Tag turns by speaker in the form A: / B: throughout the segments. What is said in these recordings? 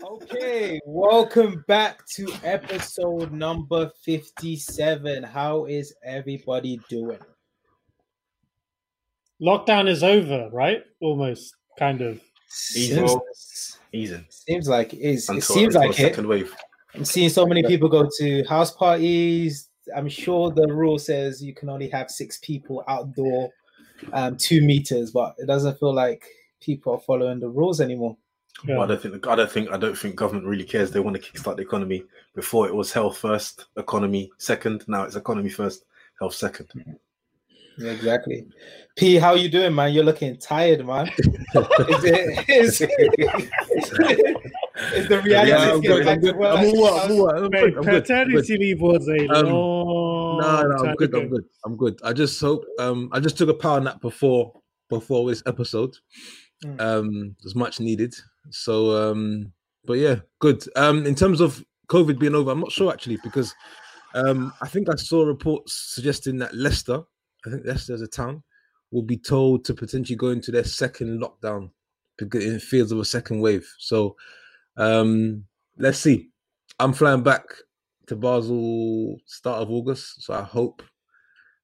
A: Okay, welcome back to episode number 57. How is everybody doing?
B: Lockdown is over, right? Almost, kind of.
A: Seems,
C: Easy.
A: seems like it is. It seems like it.
C: second wave.
A: I'm seeing so many people go to house parties. I'm sure the rule says you can only have six people outdoor, um, two meters, but it doesn't feel like people are following the rules anymore.
B: Yeah.
C: I don't think I don't think I don't think government really cares. They want to kickstart the economy. Before it was health first, economy second. Now it's economy first, health second.
A: Yeah, exactly. P, how you doing, man? You're looking tired, man. is it is, is the reality
D: Yeah, I'm
A: of
D: good.
A: getting back
D: I'm good.
A: work?
D: I'm all right. I'm all right. I'm
B: Mate,
D: good. I'm good.
B: Paternity leave was a
D: Um,
B: long
D: No, no, I'm good. I'm good. I'm good. I just hope. Um, I just took a power nap before before this episode.
A: Mm.
D: Um, it was much needed. So, um, but yeah, good. Um, in terms of COVID being over, I'm not sure actually because um, I think I saw reports suggesting that Leicester, I think Leicester as a town, will be told to potentially go into their second lockdown because in fears of a second wave. So, um, let's see. I'm flying back to Basel start of August, so I hope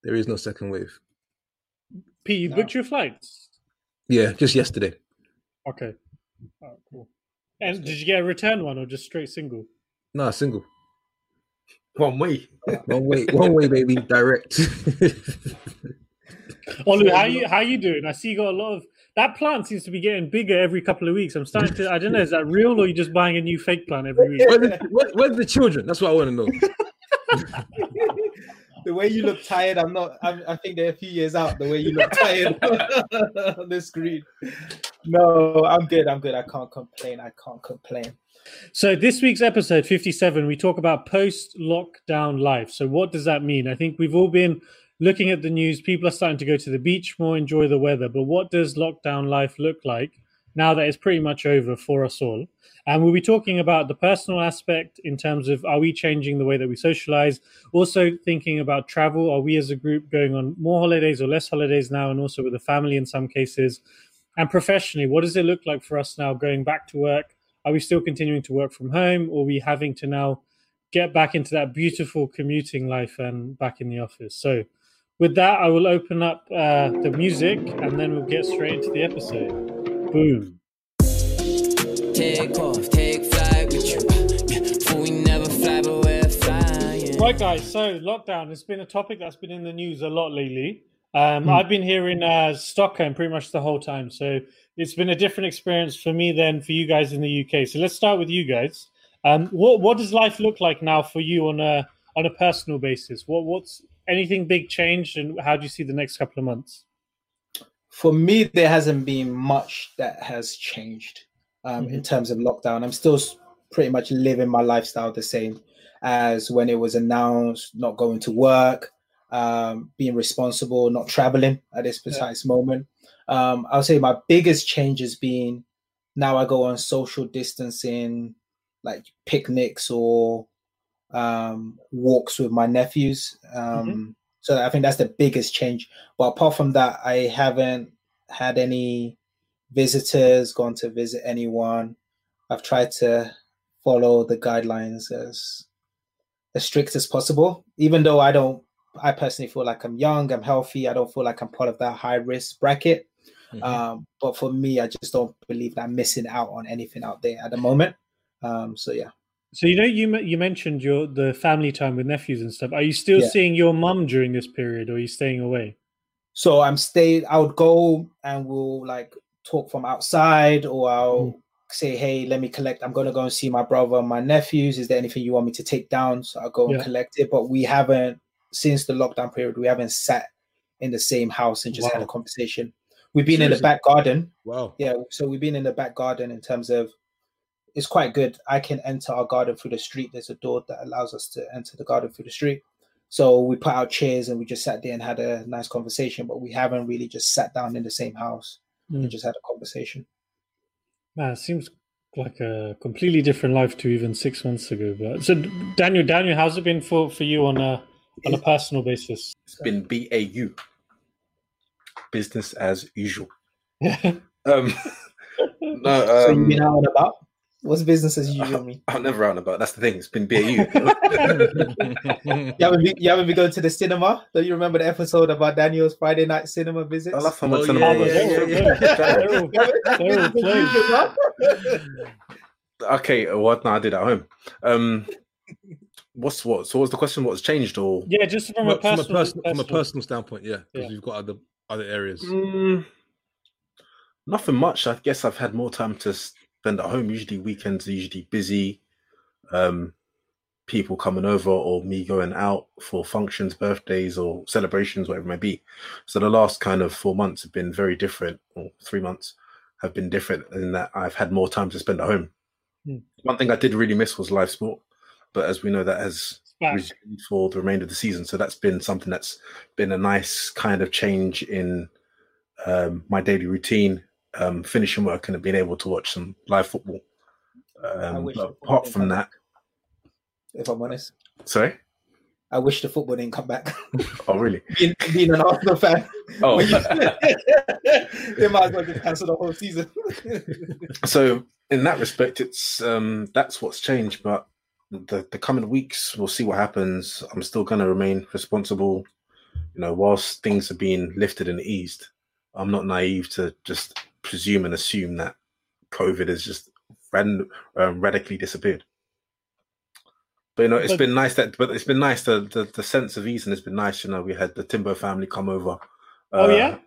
D: there is no second wave.
B: Pete, you
A: No.
B: booked your flights?
D: Yeah, just yesterday.
B: Okay. Oh, cool. And did you get a return one or just straight single?
D: No, single.
C: One way.
D: One way, one way, baby, direct.
B: Olu, how you how you doing? I see you got a lot of that plant seems to be getting bigger every couple of weeks. I'm starting to I don't know, is that real or you just buying a new fake plant every week?
D: where, the, where, where's the children? That's what I want to know.
A: the way you look tired, I'm not. I'm, I think they're a few years out. The way you look tired on the screen. No, I'm good. I'm good. I can't complain. I can't complain.
B: So this week's episode 57, we talk about post-lockdown life. So what does that mean? I think we've all been looking at the news. People are starting to go to the beach more, enjoy the weather. But what does lockdown life look like now that it's pretty much over for us all? And we'll be talking about the personal aspect in terms of are we changing the way that we socialize? Also thinking about travel. Are we as a group going on more holidays or less holidays now? And also with the family in some cases. And professionally, what does it look like for us now going back to work? Are we still continuing to work from home, or are we having to now get back into that beautiful commuting life and back in the office? So, with that, I will open up uh, the music and then we'll get straight into the episode. Boom.
E: Take off, take flight with you. For we never fly, but we're flying.
B: Right, guys. So, lockdown has been a topic that's been in the news a lot lately. Um,
D: Hmm.
B: I've been here in uh, Stockholm pretty much the whole time. So, it's been a different experience for me than for you guys in the UK. So, let's start with you guys. Um, what what does life look like now for you on a on a personal basis? What what's anything big changed, and how do you see the next couple of months?
A: For me, there hasn't been much that has changed um, in terms of lockdown. I'm still pretty much living my lifestyle the same as when it was announced. Not going to work, um, being responsible, not traveling at this precise moment. Um, I'll say my biggest change has been now I go on social distancing, like picnics or um, walks with my nephews. Um, So I think that's the biggest change. But apart from that, I haven't had any visitors, gone to visit anyone. I've tried to follow the guidelines as as strict as possible, even though I don't. I personally feel like I'm young, I'm healthy. I don't feel like I'm part of that high risk bracket.
D: Mhm.
A: Um, but for me, I just don't believe that I'm missing out on anything out there at the moment. Um, so yeah.
B: So you know you you mentioned your the family time with nephews and stuff. Are you still
A: Yeah.
B: seeing your mum during this period, or are you staying away?
A: So I'm staying. I would go and we'll like talk from outside, or I'll mm. say, "Hey, let me collect. I'm gonna go and see my brother, and my nephews. Is there anything you want me to take down?" So I'll go and
B: Yeah.
A: collect it. But we haven't since the lockdown period. We haven't sat in the same house and just had a conversation. We've been in the back garden.
D: Wow.
A: Yeah, so we've been in the back garden in terms of it's quite good. I can enter our garden through the street. There's a door that allows us to enter the garden through the street. So we put out chairs and we just sat there and had a nice conversation, but we haven't really just sat down in the same house
B: Mm.
A: and just had a conversation.
B: Man, it seems like a completely different life to even six months ago. But so, Daniel, Daniel, how's it been for for you on a on a personal basis?
C: It's been BAU. Business as usual.
B: Yeah.
C: Um, no,
A: so you've
C: um,
A: been out and about? What's business as usual mean?
C: I'm never out and about. That's the thing. It's been BAU.
A: You haven't, been, you haven't been going to the cinema? Don't you remember the episode about Daniel's Friday night cinema visit?
C: I last time
D: Oh,
C: I went
D: yeah,
C: to
D: yeah,
C: the
D: yeah,
B: They're all- they're all closed.
C: Okay, uh, what? No, I did at home. Um, what's what? So, what's the question? What's changed or?
B: Yeah, just from,
D: from,
B: a
D: a, from, a
B: personal,
D: personal, from a
B: personal-
D: personal standpoint, yeah, because
B: Yeah.
D: we've got other other areas.
C: Mm, nothing much. I guess I've had more time to spend at home. Usually weekends are usually busy. Um, people coming over or me going out for functions, birthdays, or celebrations, whatever it may be. So the last kind of four months have been very different, or three months have been different in that I've had more time to spend at home.
B: Hmm.
C: One thing I did really miss was live sport, but as we know, that has resumed for the remainder of the season. So that's been something that's been a nice kind of change in um, my daily routine, um, finishing work and being able to watch some live football. Um,
A: wish
C: but
A: the football
C: apart from that,
A: If I'm honest,
C: sorry.
A: I wish the football didn't come back.
C: Oh, really?
A: being, being an Arsenal fan,
C: Oh,
A: you- they might as well just cancel the whole season.
C: so in that respect, it's um, that's what's changed. But the the coming weeks, we'll see what happens. I'm still going to remain responsible. You know, whilst things are being lifted and eased, I'm not naive to just presume and assume that COVID has just ran, um, radically disappeared. But you know, it's
B: But-
C: been nice that, but it's been nice the, the the sense of ease and it's been nice. You know, we had the Timbo family come over.
B: Oh,
C: uh,
B: yeah?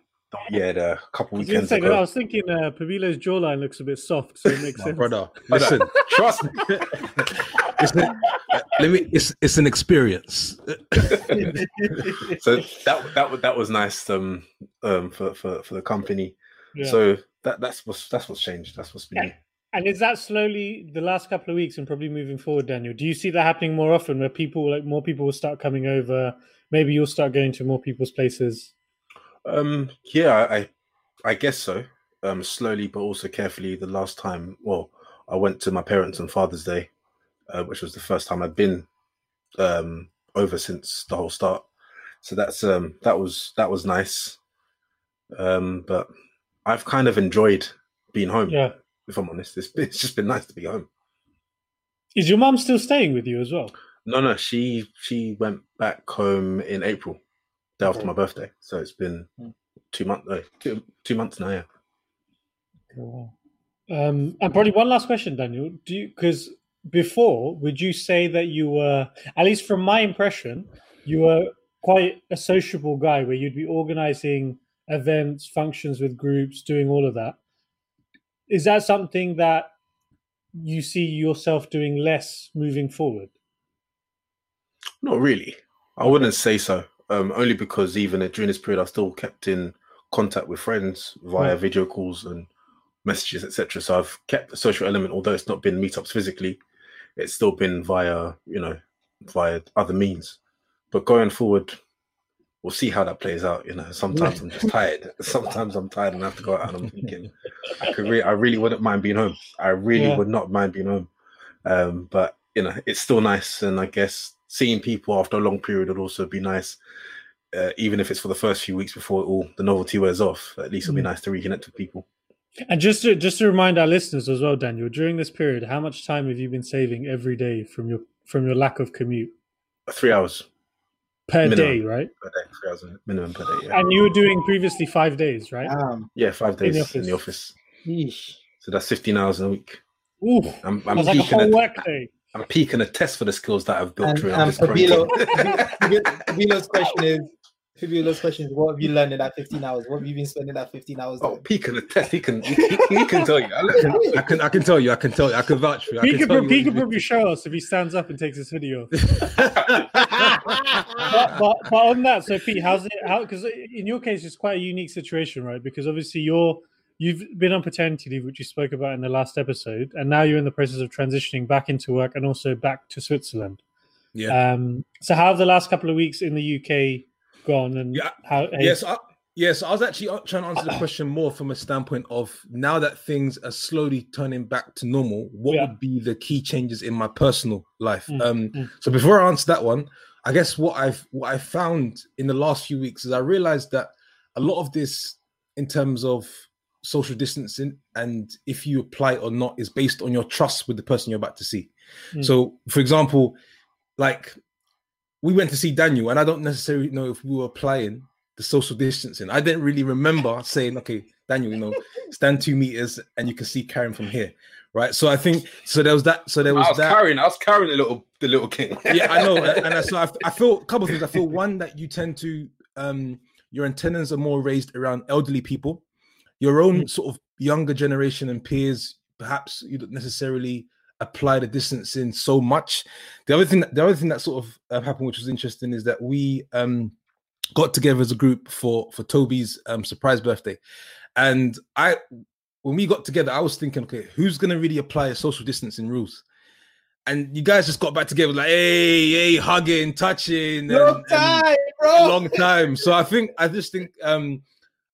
C: yeah, the couple
B: I was,
C: weekends
B: say,
C: ago.
B: I was thinking uh, Pabilo's jawline looks a bit soft, so it makes
D: My
B: sense.
D: brother, listen,
C: Trust me.
D: it's let me. It's it's an experience.
C: so that that that was nice um um for for, for the company
B: Yeah.
C: so that that's what's that's what's changed that's what's been
B: Yeah. And is that slowly the last couple of weeks and probably moving forward, Daniel? Do you see that happening more often where people like more people will start coming over? Maybe you'll start going to more people's places.
C: um yeah i i guess so um slowly but also carefully the last time well i went to my parents on father's day uh, which was the first time i've been um over since the whole start so that's um that was that was nice um but i've kind of enjoyed being home
B: Yeah.
C: if i'm honest it's, it's just been nice to be home
B: Is your mum still staying with you as well?
C: No, no, she she went back home in April, day after my birthday. So it's been
A: Hmm.
C: two months, uh, two, two months now. Yeah.
B: Um, and probably one last question, Daniel. Do you because before would you say that you were, at least from my impression, you were quite a sociable guy where you'd be organizing events, functions with groups, doing all of that. Is that something that you see yourself doing less moving forward?
C: Not really. I wouldn't say so. Um, only because even during this period, I still kept in contact with friends via
B: Hmm.
C: video calls and messages, etc. So I've kept the social element, although it's not been meetups physically. It's still been via, you know, via other means. But going forward, we'll see how that plays out. You know, sometimes I'm just tired. Sometimes I'm tired and I have to go out and I'm thinking, I could really, I really wouldn't mind being home. I really
B: Yeah.
C: would not mind being home. Um, but you know, it's still nice, and I guess seeing people after a long period would also be nice. Uh, even if it's for the first few weeks before all the novelty wears off, at least it'll be
B: Mm.
C: nice to reconnect with people.
B: And just to just to remind our listeners as well, Daniel, during this period, how much time have you been saving every day from your from your lack of commute
C: Three hours
B: per
C: Minimum.
B: day, right?
C: per day, three hours minimum per day. Yeah,
B: And you were doing previously five days, right?
A: Um,
C: yeah five
B: In
C: days
B: the
C: in the office.
A: yeesh.
C: So that's 15 hours a week.
B: Ooh,
C: I'm, I'm
B: that's like a
C: peaking
B: whole
C: at,
B: work day.
C: I'm peaking a test for the skills that I've built
A: And,
C: through.
A: and
C: I'm just
A: Fabilo,
C: cranking.
A: Fabilo's question is, Fabilo's question is, what have you learned in that 15 hours? What have you been spending that 15 hours
C: oh,
A: doing?
C: peaking a test. He can he, he, he can tell you. I look-
D: I can I can tell you. I can tell you. I can vouch for you. I
B: He
D: can
B: could, he
D: you
B: could probably show us if he stands up and takes this video. but, but, but on that, so Pete, how's it? How because in your case, it's quite a unique situation, right? Because obviously you're you've been on paternity leave, which you spoke about in the last episode, and now you're in the process of transitioning back into work and also back to Switzerland.
D: yeah.
B: Um, so how have the last couple of weeks in the UK gone, and
D: Yeah.
B: how?
D: Yes, I, yes. I was actually uh, trying to answer the question more from a standpoint of now that things are slowly turning back to normal. What
B: Yeah.
D: would be the key changes in my personal life?
B: Mm,
D: um,
B: mm.
D: So before I answer that one, I guess what I've what I found in the last few weeks is I realized that a lot of this, in terms of social distancing and if you apply or not is based on your trust with the person you're about to see.
B: Mm.
D: So, for example, like we went to see Daniel, and I don't necessarily know if we were applying the social distancing. I didn't really remember saying, "Okay, Daniel, you know, stand two meters, and you can see Karen from here." Right. So I think so. There was that. So there was
C: I was
D: that.
C: carrying, I was carrying the little, the little king.
D: yeah, I know, and and so I, I feel a couple of things. I feel one that you tend to um your antennas are more raised around elderly people, your own sort of younger generation and peers. Perhaps you don't necessarily apply the distancing so much. The other thing, that, the other thing that sort of uh, happened, which was interesting, is that we um got together as a group for for Toby's um surprise birthday, and I when we got together, I was thinking, okay, who's gonna really apply social distancing rules? And you guys just got back together, like, hey, hey, hugging, touching,
A: Long
D: and-
A: time,
D: a
A: bro.
D: long time. So I think I just think um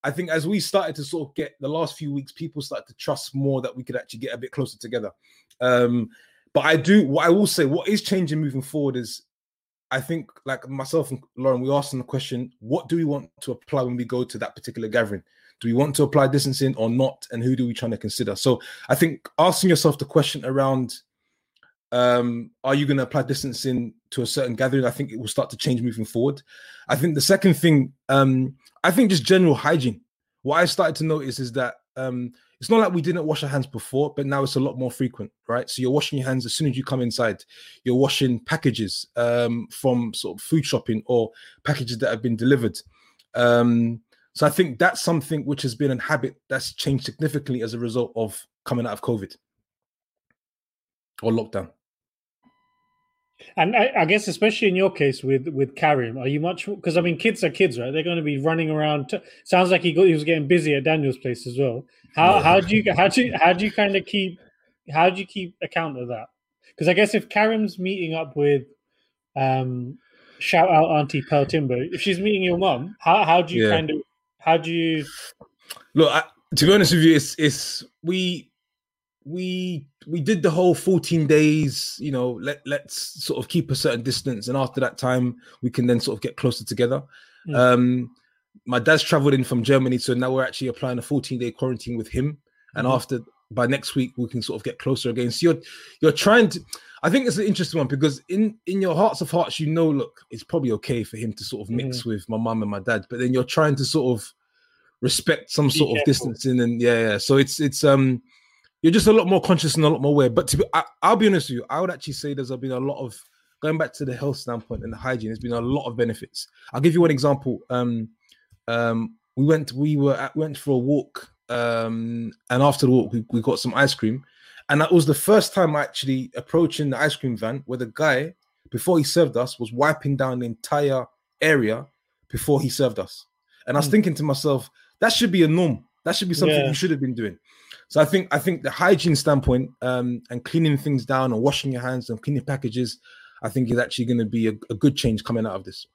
D: I think as we started to sort of get the last few weeks, people started to trust more that we could actually get a bit closer together. Um, but I do what I will say, what is changing moving forward is I think like myself and Lauren, we asked them the question, what do we want to apply when we go to that particular gathering? Do we want to apply distancing or not? And who do we trying to consider? So I think asking yourself the question around um, are you going to apply distancing to a certain gathering? I think it will start to change moving forward. I think the second thing, um, I think just general hygiene. What I started to notice is that um, it's not like we didn't wash our hands before, but now it's a lot more frequent, right? So you're washing your hands as soon as you come inside. You're washing packages um, from sort of food shopping or packages that have been delivered. Um, so I think that's something which has been a habit that's changed significantly as a result of coming out of COVID or lockdown.
B: And I, I guess, especially in your case with with Karim, are you much because I mean, kids are kids, right? They're going to be running around. T- sounds like he got he was getting busy at Daniel's place as well. How
D: Yeah.
B: how do you how do you how do you kind of keep how do you keep account of that? Because I guess if Karim's meeting up with, um, shout out Auntie Pearl Timber, if she's meeting your mom, how how do you
D: Yeah.
B: kind of how do you
D: Look, I, to be honest with you, it's it's we we we did the whole 14 days, you know, let let's sort of keep a certain distance, and after that time, we can then sort of get closer together.
B: Mm.
D: Um, my dad's traveled in from Germany, so now we're actually applying a 14 day quarantine with him, and
B: Mhm.
D: after by next week we can sort of get closer again. So you're you're trying to. I think it's an interesting one because in in your hearts of hearts, you know, look, it's probably okay for him to sort of mix with my mum and my dad, but then you're trying to sort of respect some sort of
B: careful.
D: distancing and yeah, yeah. So it's it's um you're just a lot more conscious and a lot more aware. But to be, I, I'll be honest with you, I would actually say there's been a lot of going back to the health standpoint and the hygiene. There's been a lot of benefits. I'll give you one example. Um, um, we went we were at, went for a walk, um, and after the walk we, we got some ice cream, and that was the first time actually approaching the ice cream van where the guy before he served us was wiping down the entire area before he served us. And I was
B: Hmm.
D: thinking to myself, that should be a norm. That should be something
B: Yeah.
D: you should have been doing. So I think I think the hygiene standpoint um, and cleaning things down and washing your hands and cleaning packages, I think is actually going to be a, a good change coming out of this.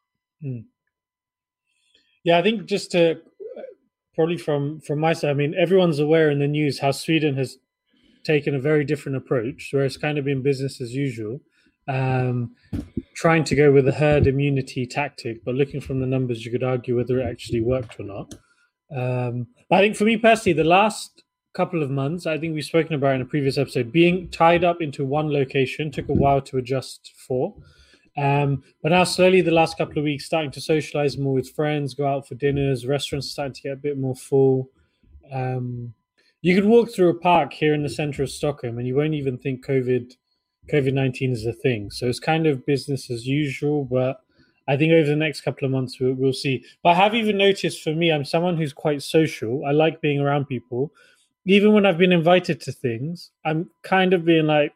B: Yeah, I think just to probably from from my side, I mean, everyone's aware in the news how Sweden has taken a very different approach, where it's kind of been business as usual, um, trying to go with the herd immunity tactic, but looking from the numbers, you could argue whether it actually worked or not. Um, I think for me personally, the last couple of months, I think we've spoken about in a previous episode, being tied up into one location took a while to adjust for. Um, but now slowly the last couple of weeks starting to socialize more with friends, go out for dinners, restaurants starting to get a bit more full. Um, you could walk through a park here in the center of Stockholm and you won't even think COVID COVID nineteen is a thing. So it's kind of business as usual, but I think over the next couple of months we'll, we'll see. But I have even noticed for me, I'm someone who's quite social. I like being around people. Even when I've been invited to things, I'm kind of being like,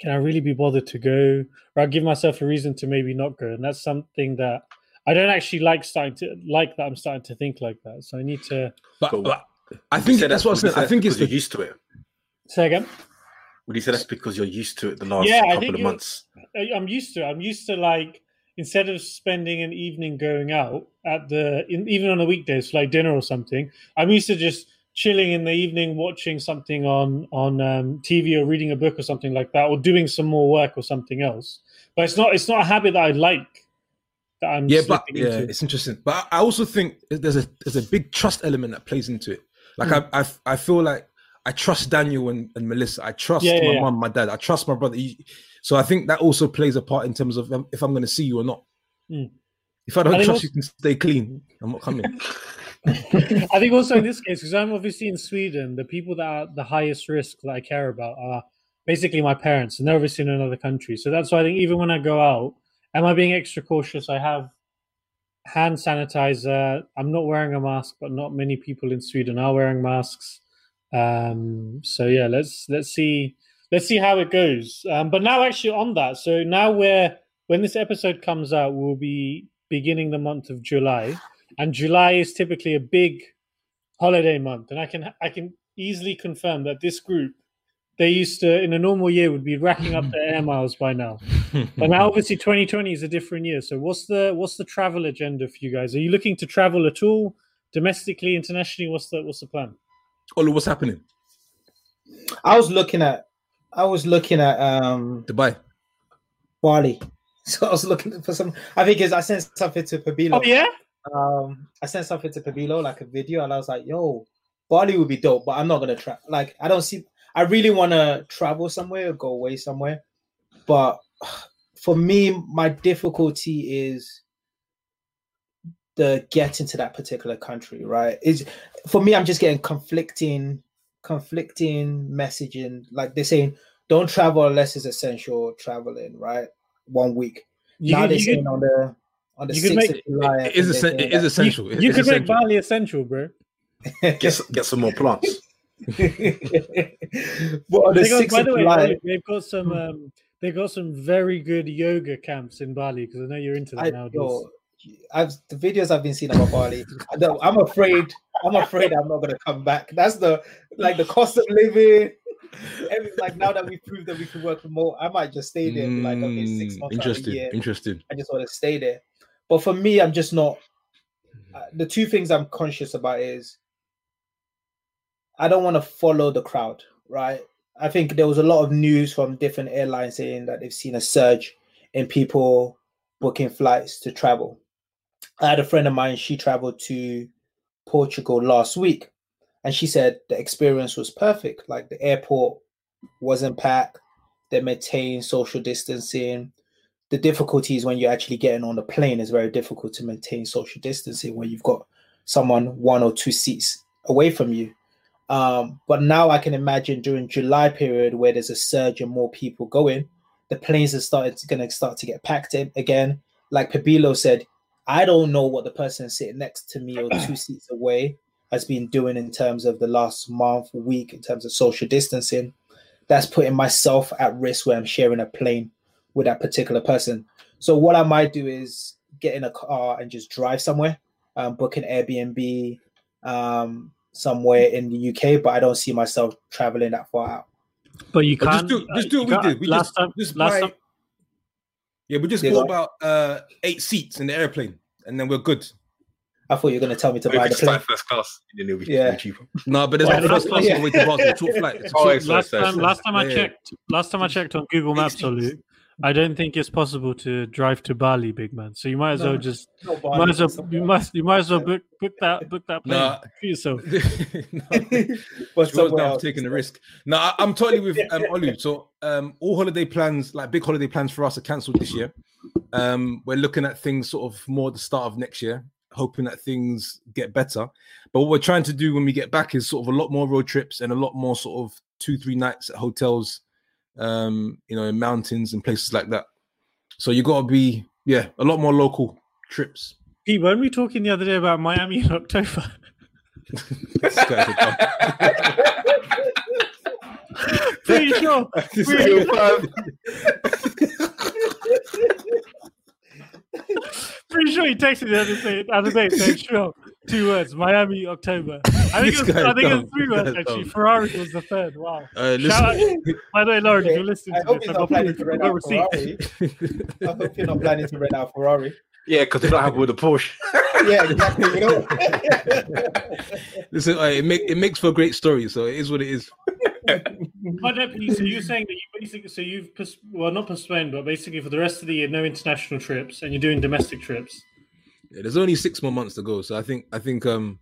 B: can I really be bothered to go? Or I give myself a reason to maybe not go. And that's something that I don't actually like starting to like that I'm starting to think like that. So I need to
D: But, but I think that's what I'm saying. I think
C: that's
D: it's the,
C: you're used to it.
B: say again.
C: Would you say that's because you're used to it the last
B: Yeah, I
C: couple
B: think
C: of months?
B: I- I'm used to. it. I'm used to like instead of spending an evening going out at the in, even on the weekdays for like dinner or something. I'm used to just chilling in the evening, watching something on on um, TV or reading a book or something like that, or doing some more work or something else. But it's not it's not a habit that I like. that I'm
D: yeah, but yeah,
B: into.
D: it's interesting. But I also think there's a there's a big trust element that plays into it. Like
B: Hmm.
D: I, I I feel like I trust Daniel and, and Melissa. I trust
B: Yeah, yeah,
D: my
B: yeah.
D: mum, my dad. I trust my brother. You- So I think that also plays a part in terms of um, if I'm going to see you or not.
B: Mm.
D: If I don't
B: And it
D: trust
B: also-
D: you can stay clean, I'm not coming.
B: I think also in this case, because I'm obviously in Sweden, the people that are the highest risk that I care about are basically my parents, and they're obviously in another country. So that's why I think even when I go out, am I being extra cautious? I have hand sanitizer. I'm not wearing a mask, but not many people in Sweden are wearing masks. Um, so yeah, let's let's see let's see how it goes. Um, but now, actually, on that, so now we're when this episode comes out, we'll be beginning the month of July, and July is typically a big holiday month, and I can I can easily confirm that this group they used to in a normal year would be racking up their air miles by now. But now obviously 2020 is a different year. So what's the what's the travel agenda for you guys? Are you looking to travel at all domestically, internationally? What's the what's the plan?
D: Olu, what's happening?
A: I was looking at, I was looking at um
D: Dubai.
A: Bali. So I was looking for some. I think is I sent something to Pabilo.
B: Oh yeah,
A: um I sent something to Pabilo, like a video, and I was like, yo, Bali would be dope, but I'm not gonna try like I don't see I really wanna travel somewhere or go away somewhere. But for me, my difficulty is the getting to that particular country, right? Is for me, I'm just getting conflicting, conflicting messaging. Like they're saying, don't travel unless it's essential traveling, right? One week.
B: you
A: now
B: could,
A: they're saying
B: could,
A: on the on the
B: you could
A: sixth
B: make-
A: of July.
D: It is,
A: think
D: essen-
A: they're
D: it
A: saying
D: is
A: that-
D: essential.
B: you,
D: It
B: you
D: is
B: could make
D: essential.
B: Bali essential, bro.
C: Get get some more plants.
A: but on the
B: They got,
A: sixth
B: by
A: of
B: the way,
A: July,
B: Ollie, they've got some um, they've got some very good yoga camps in Bali because I know you're into that
A: I,
B: nowadays.
A: yo, I've the videos I've been seeing about Bali. I'm afraid. I'm afraid I'm not gonna come back. That's the like the cost of living. Every, like now that we've proved that we can work remote, I might just stay there. be like, okay, six
D: Mm,
A: months
D: interesting.
A: year.
D: Interesting.
A: I just want to stay there. But for me, I'm just not. Uh, the two things I'm conscious about is I don't want to follow the crowd, right? I think there was a lot of news from different airlines saying that they've seen a surge in people booking flights to travel. I had a friend of mine, she traveled to Portugal last week, and she said the experience was perfect. Like the airport wasn't packed, they maintained social distancing, the difficulty is when you're actually getting on the plane it's very difficult to maintain social distancing when you've got someone one or two seats away from you. Um, but now i can imagine during july period where there's a surge and more people going the planes are started going to start to get packed in again. Like pabilo said i don't know what the person sitting next to me or two seats away has been doing in terms of the last month week in terms of social distancing that's putting myself at risk where i'm sharing a plane with that particular person. So what I might do is get in a car and just drive somewhere, um, book an Airbnb um, somewhere in the UK, but I don't see myself traveling that far out.
B: But you can't
D: just do,
B: uh,
D: just do
B: you
D: what we did. We
B: last
D: just,
B: time.
D: just
B: last
D: buy,
B: time.
D: Yeah, we just
A: Yeah,
D: bought
A: go
D: about uh, eight seats in the airplane, and then we're good.
A: I thought you were going to tell me to buy the plane.
C: fly first class. Then it'll be,
A: Yeah.
C: cheaper.
D: No, but there's
B: Well,
D: no first class
A: yeah.
D: on the way to Basel. It's a short flight. It's a
C: Oh,
D: short-
C: excellent.
B: last time, last time I
D: Yeah, yeah.
B: checked, last time I checked on Google Maps, Olu, I don't think it's possible to drive to Bali, big man. So you might as
A: No,
B: well just,
A: No,
B: you might as well, you must, you might as well book, book that, book that plane
D: Nah.
B: for yourself.
D: no.
A: but
D: She was
A: somewhere
D: down for
A: else.
D: taking a risk. No, I, I'm totally with um, Olu. So, um, all holiday plans, like big holiday plans for us, are cancelled this year. Um, we're looking at things sort of more at the start of next year, hoping that things get better. But what we're trying to do when we get back is sort of a lot more road trips and a lot more sort of two, three nights at hotels, um, you know, in mountains and places like that. So you got to be, yeah, a lot more local trips.
B: Pete, weren't we talking the other day about Miami in October?
D: This guy's a dumb-
B: Pretty sure. Pretty
C: your
B: Pretty sure he texted the other day, the other day saying, sure, two words, Miami, October. I think,
D: This
B: it was, I think it was three words, actually.
D: dumb.
B: Ferrari was the third. Wow.
D: Uh,
B: Shout out, by the way, Lauren, if you're listening
A: I
B: to
A: hope
B: this,
A: he's
B: I
A: not planning to rent out. Ferrari. I hope you're not planning to rent out Ferrari.
C: Yeah, because they don't have with a Porsche.
A: Yeah, exactly. You know.
D: listen uh, it, make, it makes for a great story. So it is what it is.
B: But Deputy, so you're saying that you basically, so you've pos- well not postponed, but basically for the rest of the year, no international trips, and you're doing domestic trips.
D: Yeah, there's only six more months to go, so I think I think um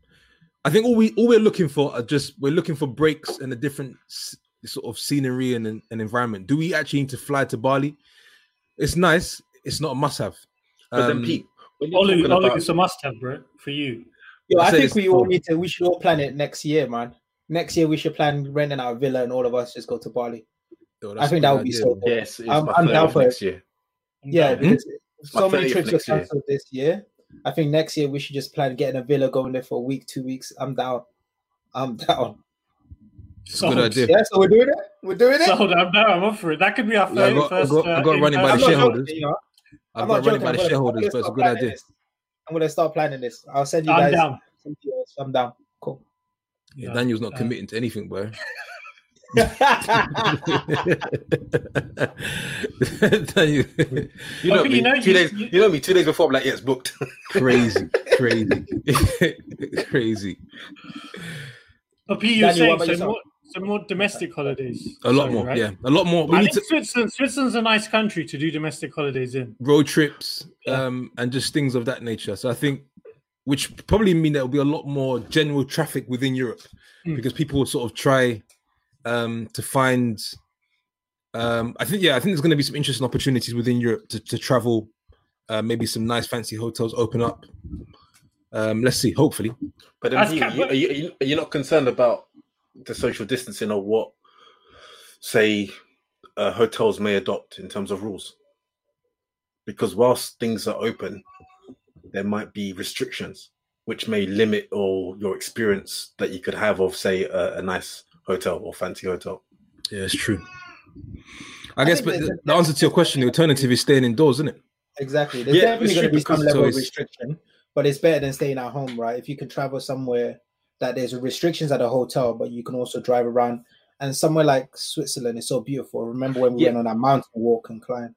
D: I think all we all we're looking for are just we're looking for breaks and a different s- sort of scenery and an and environment. Do we actually need to fly to Bali? It's nice. It's not a must-have.
C: But then,
D: Um,
C: Pete, when you're
B: Olu, Olu,
C: about-
B: it's a must-have, bro, for you.
A: Yo,
D: I
A: I think
D: it's
A: we all need to. We should all plan it next year, man. Next year we should plan renting out a villa and all of us just go to Bali.
D: yo,
A: I think that would be
D: idea,
A: so.
D: man.
A: Cool.
C: yes, it's
A: I'm-
C: my
A: I'm down
C: 30th
A: for it.
C: next year.
A: Yeah,
B: Hmm?
A: so many trips were
C: next year.
A: cancelled this year. I think next year we should just plan getting a villa, going there for a week, two weeks. I'm down. I'm down.
B: Sold.
D: Good idea.
A: Yeah, so we're doing it. We're doing it.
B: Sold. I'm down. I'm up for it. That could be our
D: Yeah, I
B: first.
D: got- I
B: first,
D: got- I
B: uh,
D: got running by the shareholders.
A: joking, you know.
D: I've
A: I'm
D: got
A: not
D: running by the shareholders, but it's a good idea.
A: this. I'm gonna start planning this. I'll send you
B: I'm
A: guys
B: down.
A: some videos. I'm down. Cool.
D: Yeah,
B: Yeah.
D: Daniel's not
B: Uh,
D: committing to anything, boy. Daniel,
C: You know
B: but
C: me.
B: you know,
C: two
B: you-
C: days.
B: you-
C: You know me. Two days before, I'm like, yeah, it's booked.
D: crazy, crazy, crazy.
B: But Pete, you're
A: Daniel,
B: saying
A: about
B: so
A: yourself?
B: more, so more domestic holidays.
D: A lot
B: Sorry,
D: more,
B: right?
D: yeah, a lot more. We
B: I
D: need
B: think
D: to
B: Switzerland, Switzerland's a nice country to do domestic holidays in.
D: road trips,
B: Yeah.
D: um, and just things of that nature. So I think, which probably mean there will be a lot more general traffic within Europe
B: Mm.
D: because people will sort of try um, to find. Um, I think, yeah, I think there's going to be some interesting opportunities within Europe to, to travel. Uh, maybe some nice fancy hotels open up. Um, let's see. Hopefully,
C: But then,
B: That's
C: you, are, you, are you- are you not concerned about the social distancing or what, say, uh, hotels may adopt in terms of rules? Because whilst things are open, there might be restrictions which may limit or your experience that you could have of, say, a, a nice hotel or fancy hotel.
D: yeah, it's true. I,
A: I
D: guess, but the, the answer to your question, the alternative is staying indoors, isn't it?
A: Exactly. There's
C: Yeah,
A: definitely going to be some level of restriction, but it's better than staying at home, right? If you can travel somewhere that there's restrictions at a hotel, but you can also drive around. And somewhere like Switzerland is so beautiful. Remember when we
C: Yeah.
A: went on that mountain walk and climb?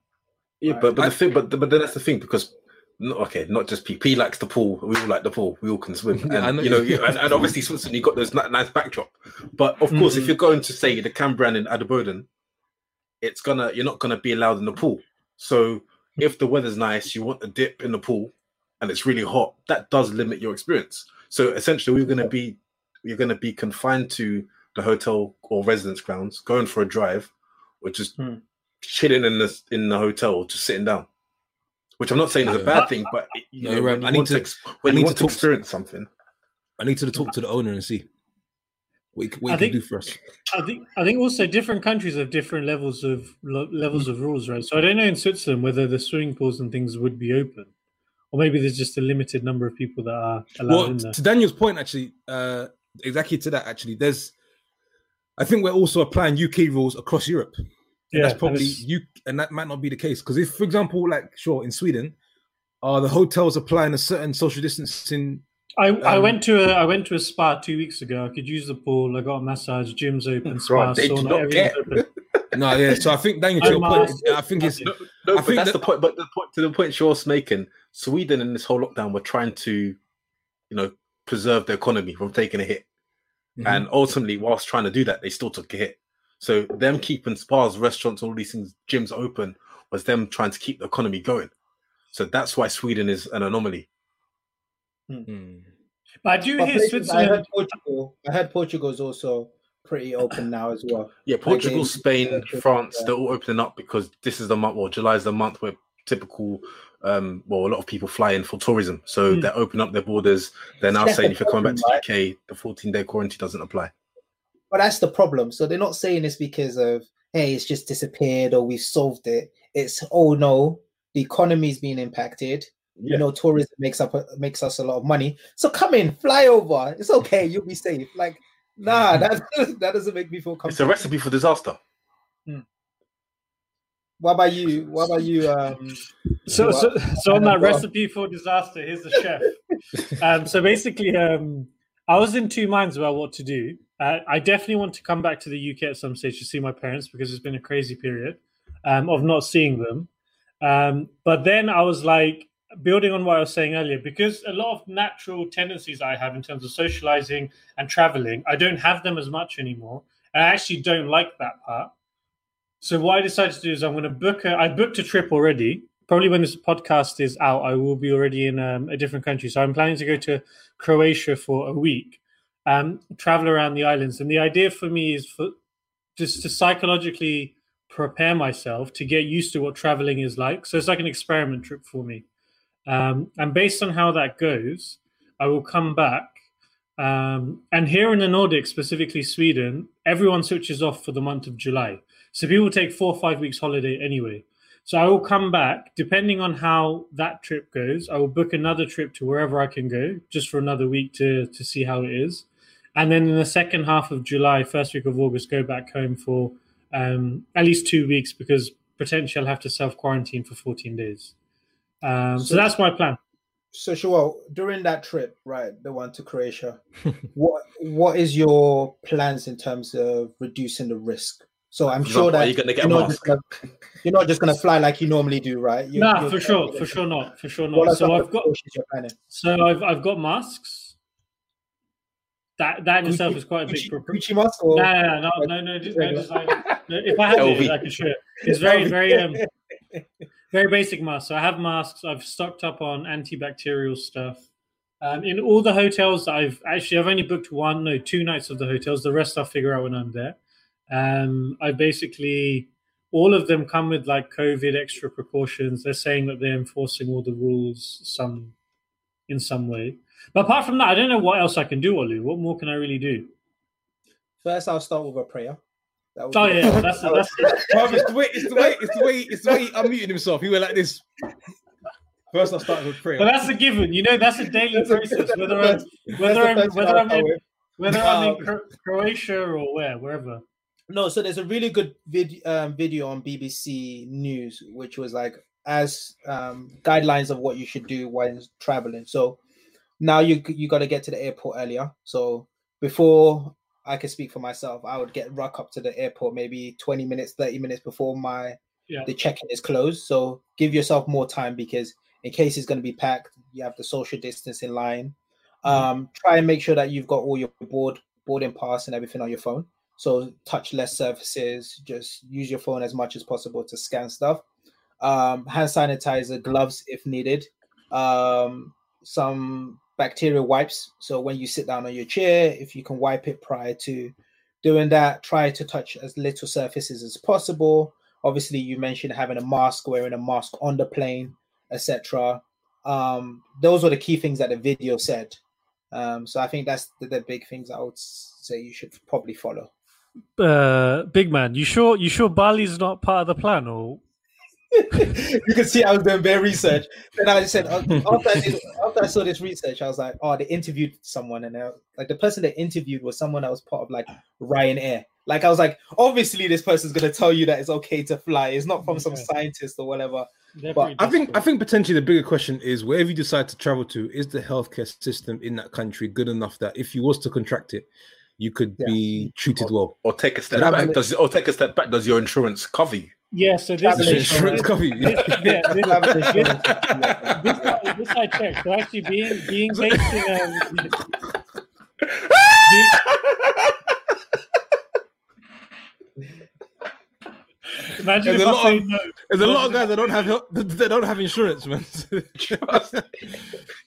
C: Yeah,
A: Right.
C: but but
D: I-
C: the thing, but but then that's the thing because no, okay, not just P. P likes the pool. We all like the pool. We all can swim, and
D: Yeah, know
C: you know, and, and obviously Switzerland, you got those nice backdrop. But of course, if
A: Mhm.
C: you're going to say the Cambrian in Adelboden, it's gonna you're not gonna be allowed in the pool. So if the weather's nice, you want a dip in the pool, and it's really hot, that does limit your experience. So essentially, we're gonna be you're gonna be confined to the hotel or residence grounds, going for a drive, or just
A: Hmm.
C: chilling in the in the hotel, just sitting down. Which I'm not saying is a bad thing, but you
D: No,
C: know,
D: you're right.
C: you
D: I need to-
C: to, when
D: I need to
C: to
D: talk to-
C: experience something,
D: I need to talk to the owner and see what he, what he
B: I
D: can
B: think-
D: do for us.
B: I think I think also different countries have different levels of lo- levels of rules, right? So I don't know in Switzerland whether the swimming pools and things would be open, or maybe there's just a limited number of people that are allowed
D: Well,
B: in there.
D: to Daniel's point, actually, uh, exactly to that, actually, there's, I think we're also applying UK rules across Europe. And
B: Yeah,
D: that's probably
B: it's-
D: you, and that might not be the case because if, for example, like sure in Sweden, are the hotels applying a certain social distancing?
B: I, I
D: um,
B: went to a I went to a spa two weeks ago. I could use the pool. I got a massage. Gym's open. Spa,
C: Right, they
B: sauna.
C: not
B: everything's open.
D: No, yeah. So I think Daniel, to your point,
B: my-
D: I think it's
C: no,
D: I
C: but
D: think
C: that's
D: that-
C: the point. But the point to the point Shaw's making, Sweden in this whole lockdown were trying to, you know, preserve the economy from taking a hit,
D: Mhm.
C: and ultimately, whilst trying to do that, they still took a hit. So them keeping spas, restaurants, all these things, gyms open was them trying to keep the economy going. So that's why Sweden is an anomaly.
D: Mm.
B: But I do
A: But
B: hear
A: places- I heard Portugal. I heard Portugal's also pretty open now as well.
C: Yeah, Portugal,
A: they-
C: Spain,
A: yeah.
C: France, they're all opening up because this is the month, Well, July is the month where typical, um, well, a lot of people fly in for tourism. So
B: Hmm.
C: they're opening up their borders. They're now
A: That's
C: saying if you're coming back to
A: problem,
C: UK, the 14 day quarantine doesn't apply.
A: But that's the problem. So they're not saying this because of hey, it's just disappeared or we've solved it. It's oh no, the economy's being impacted. You know, tourism makes up makes us a lot of money. So come in, fly over. It's okay, you'll be safe. Like, nah, that that doesn't make me feel comfortable.
C: It's a recipe for disaster.
A: What about you? What about you? Um,
B: So, so, so on
A: Go
B: that recipe for disaster, here's the chef. um, so basically, um, I was in two minds about what to do. Uh, I definitely want to come back to the UK at some stage to see my parents because it's been a crazy period um, of not seeing them. Um, but then I was like, building on what I was saying earlier, because a lot of natural tendencies I have in terms of socializing and traveling, I don't have them as much anymore. And I actually don't like that part. So what I decided to do is I'm going to book a. I booked a trip already. Probably when this podcast is out, I will be already in um, a different country. So I'm planning to go to Croatia for a week, um, travel around the islands. And the idea for me is for just to psychologically prepare myself to get used to what traveling is like. So it's like an experiment trip for me. Um, and based on how that goes, I will come back. Um, and here in the Nordics, specifically Sweden, everyone switches off for the month of July. So people take four or five weeks holiday anyway. So I will come back, depending on how that trip goes. I will book another trip to wherever I can go, just for another week to to see how it is, and then in the second half of July, first week of August, go back home for um, at least two weeks because potentially I'll have to self quarantine for 14 days. Um, so,
A: So-
B: that's my plan.
A: So, Joel, during that trip, right, the one to Croatia, what what is your plans in terms of reducing the risk? So I'm
C: For
A: sure
C: example,
A: that
C: are you gonna get
A: you're not, just gonna, you're not just gonna fly like you normally do, right? You're,
B: nah, for sure, for sure not, for sure not. So I've got,
A: precautions you're planning?
B: so I've I've got masks. That that in itself is quite a big.
A: Gucci, Gucci mask or
B: No, no, no, no, no, just, no, just like, no, if I had
C: LV.
B: it, I could share. It's very, very, um, very basic masks. So I have masks. I've stocked up on antibacterial stuff. Um, in all the hotels, that I've actually I've only booked one, no, two nights of the hotels. The rest I'll figure out when I'm there. Um, I basically all of them come with like COVID extra precautions. They're saying that they're enforcing all the rules some in some way. But apart from that, I don't know what else I can do, Olu. What more can I really do?
A: First, I'll start with a prayer. That
B: Oh
A: be-
B: yeah, that's that's
D: Bruv, it's the way, it's the way, it's the way, it's the way he unmuted himself. He went like this. First, I started with prayer.
B: But that's a given. You know, that's a daily
A: That's
B: process.
A: that's
B: Whether I'm whether I'm whether
A: I'll
B: I'm in whether I'm in
A: Um,
B: Cro- Croatia or where, wherever.
A: No, so there's a really good vid- um, video on BBC News, which was like as um, guidelines of what you should do when traveling. So now you you got to get to the airport earlier. So before I can speak for myself, I would get ruck up to the airport maybe 20 minutes, 30 minutes before my
B: Yeah.
A: the check-in is closed. So give yourself more time because in case it's going to be packed, you have the social distance in line. Um, try and make sure that you've got all your board boarding pass and everything on your phone. So touch less surfaces. Just use your phone as much as possible to scan stuff. Um, hand sanitizer, gloves if needed. Um, some bacterial wipes. So when you sit down on your chair, if you can wipe it prior to doing that, try to touch as little surfaces as possible. Obviously, you mentioned having a mask, wearing a mask on the plane, etc. Um, those were the key things that the video said. Um, so I think that's the, the big things I would say you should probably follow.
B: Uh, big man, you sure you sure Bali's not part of the plan, or
A: you can see I was doing bare research. And I said uh, after I, did, after I saw this research, I was like, oh, they interviewed someone, and uh, like the person they interviewed was someone that was part of like Ryanair. Like I was like, obviously this person's gonna tell you that it's okay to fly. It's not from some scientist or whatever.
B: They're
A: But
D: I think I think potentially the bigger question is wherever you decide to travel to, is the healthcare system in that country good enough that if you was to contract it, you could
A: Yeah.
D: be treated well?
C: Or take a step back. Does or take a step back? Does your insurance cover you?
B: Yeah. So this
A: Travel
B: is
D: insurance cover
B: this, yeah, this, this, this, I- this I checked. So actually, being being based in um, imagine
D: There's
B: if
D: a
B: I
D: lot
B: say
D: of-
B: no.
D: There's a lot of guys that don't have health, they don't have insurance, man.
C: Trust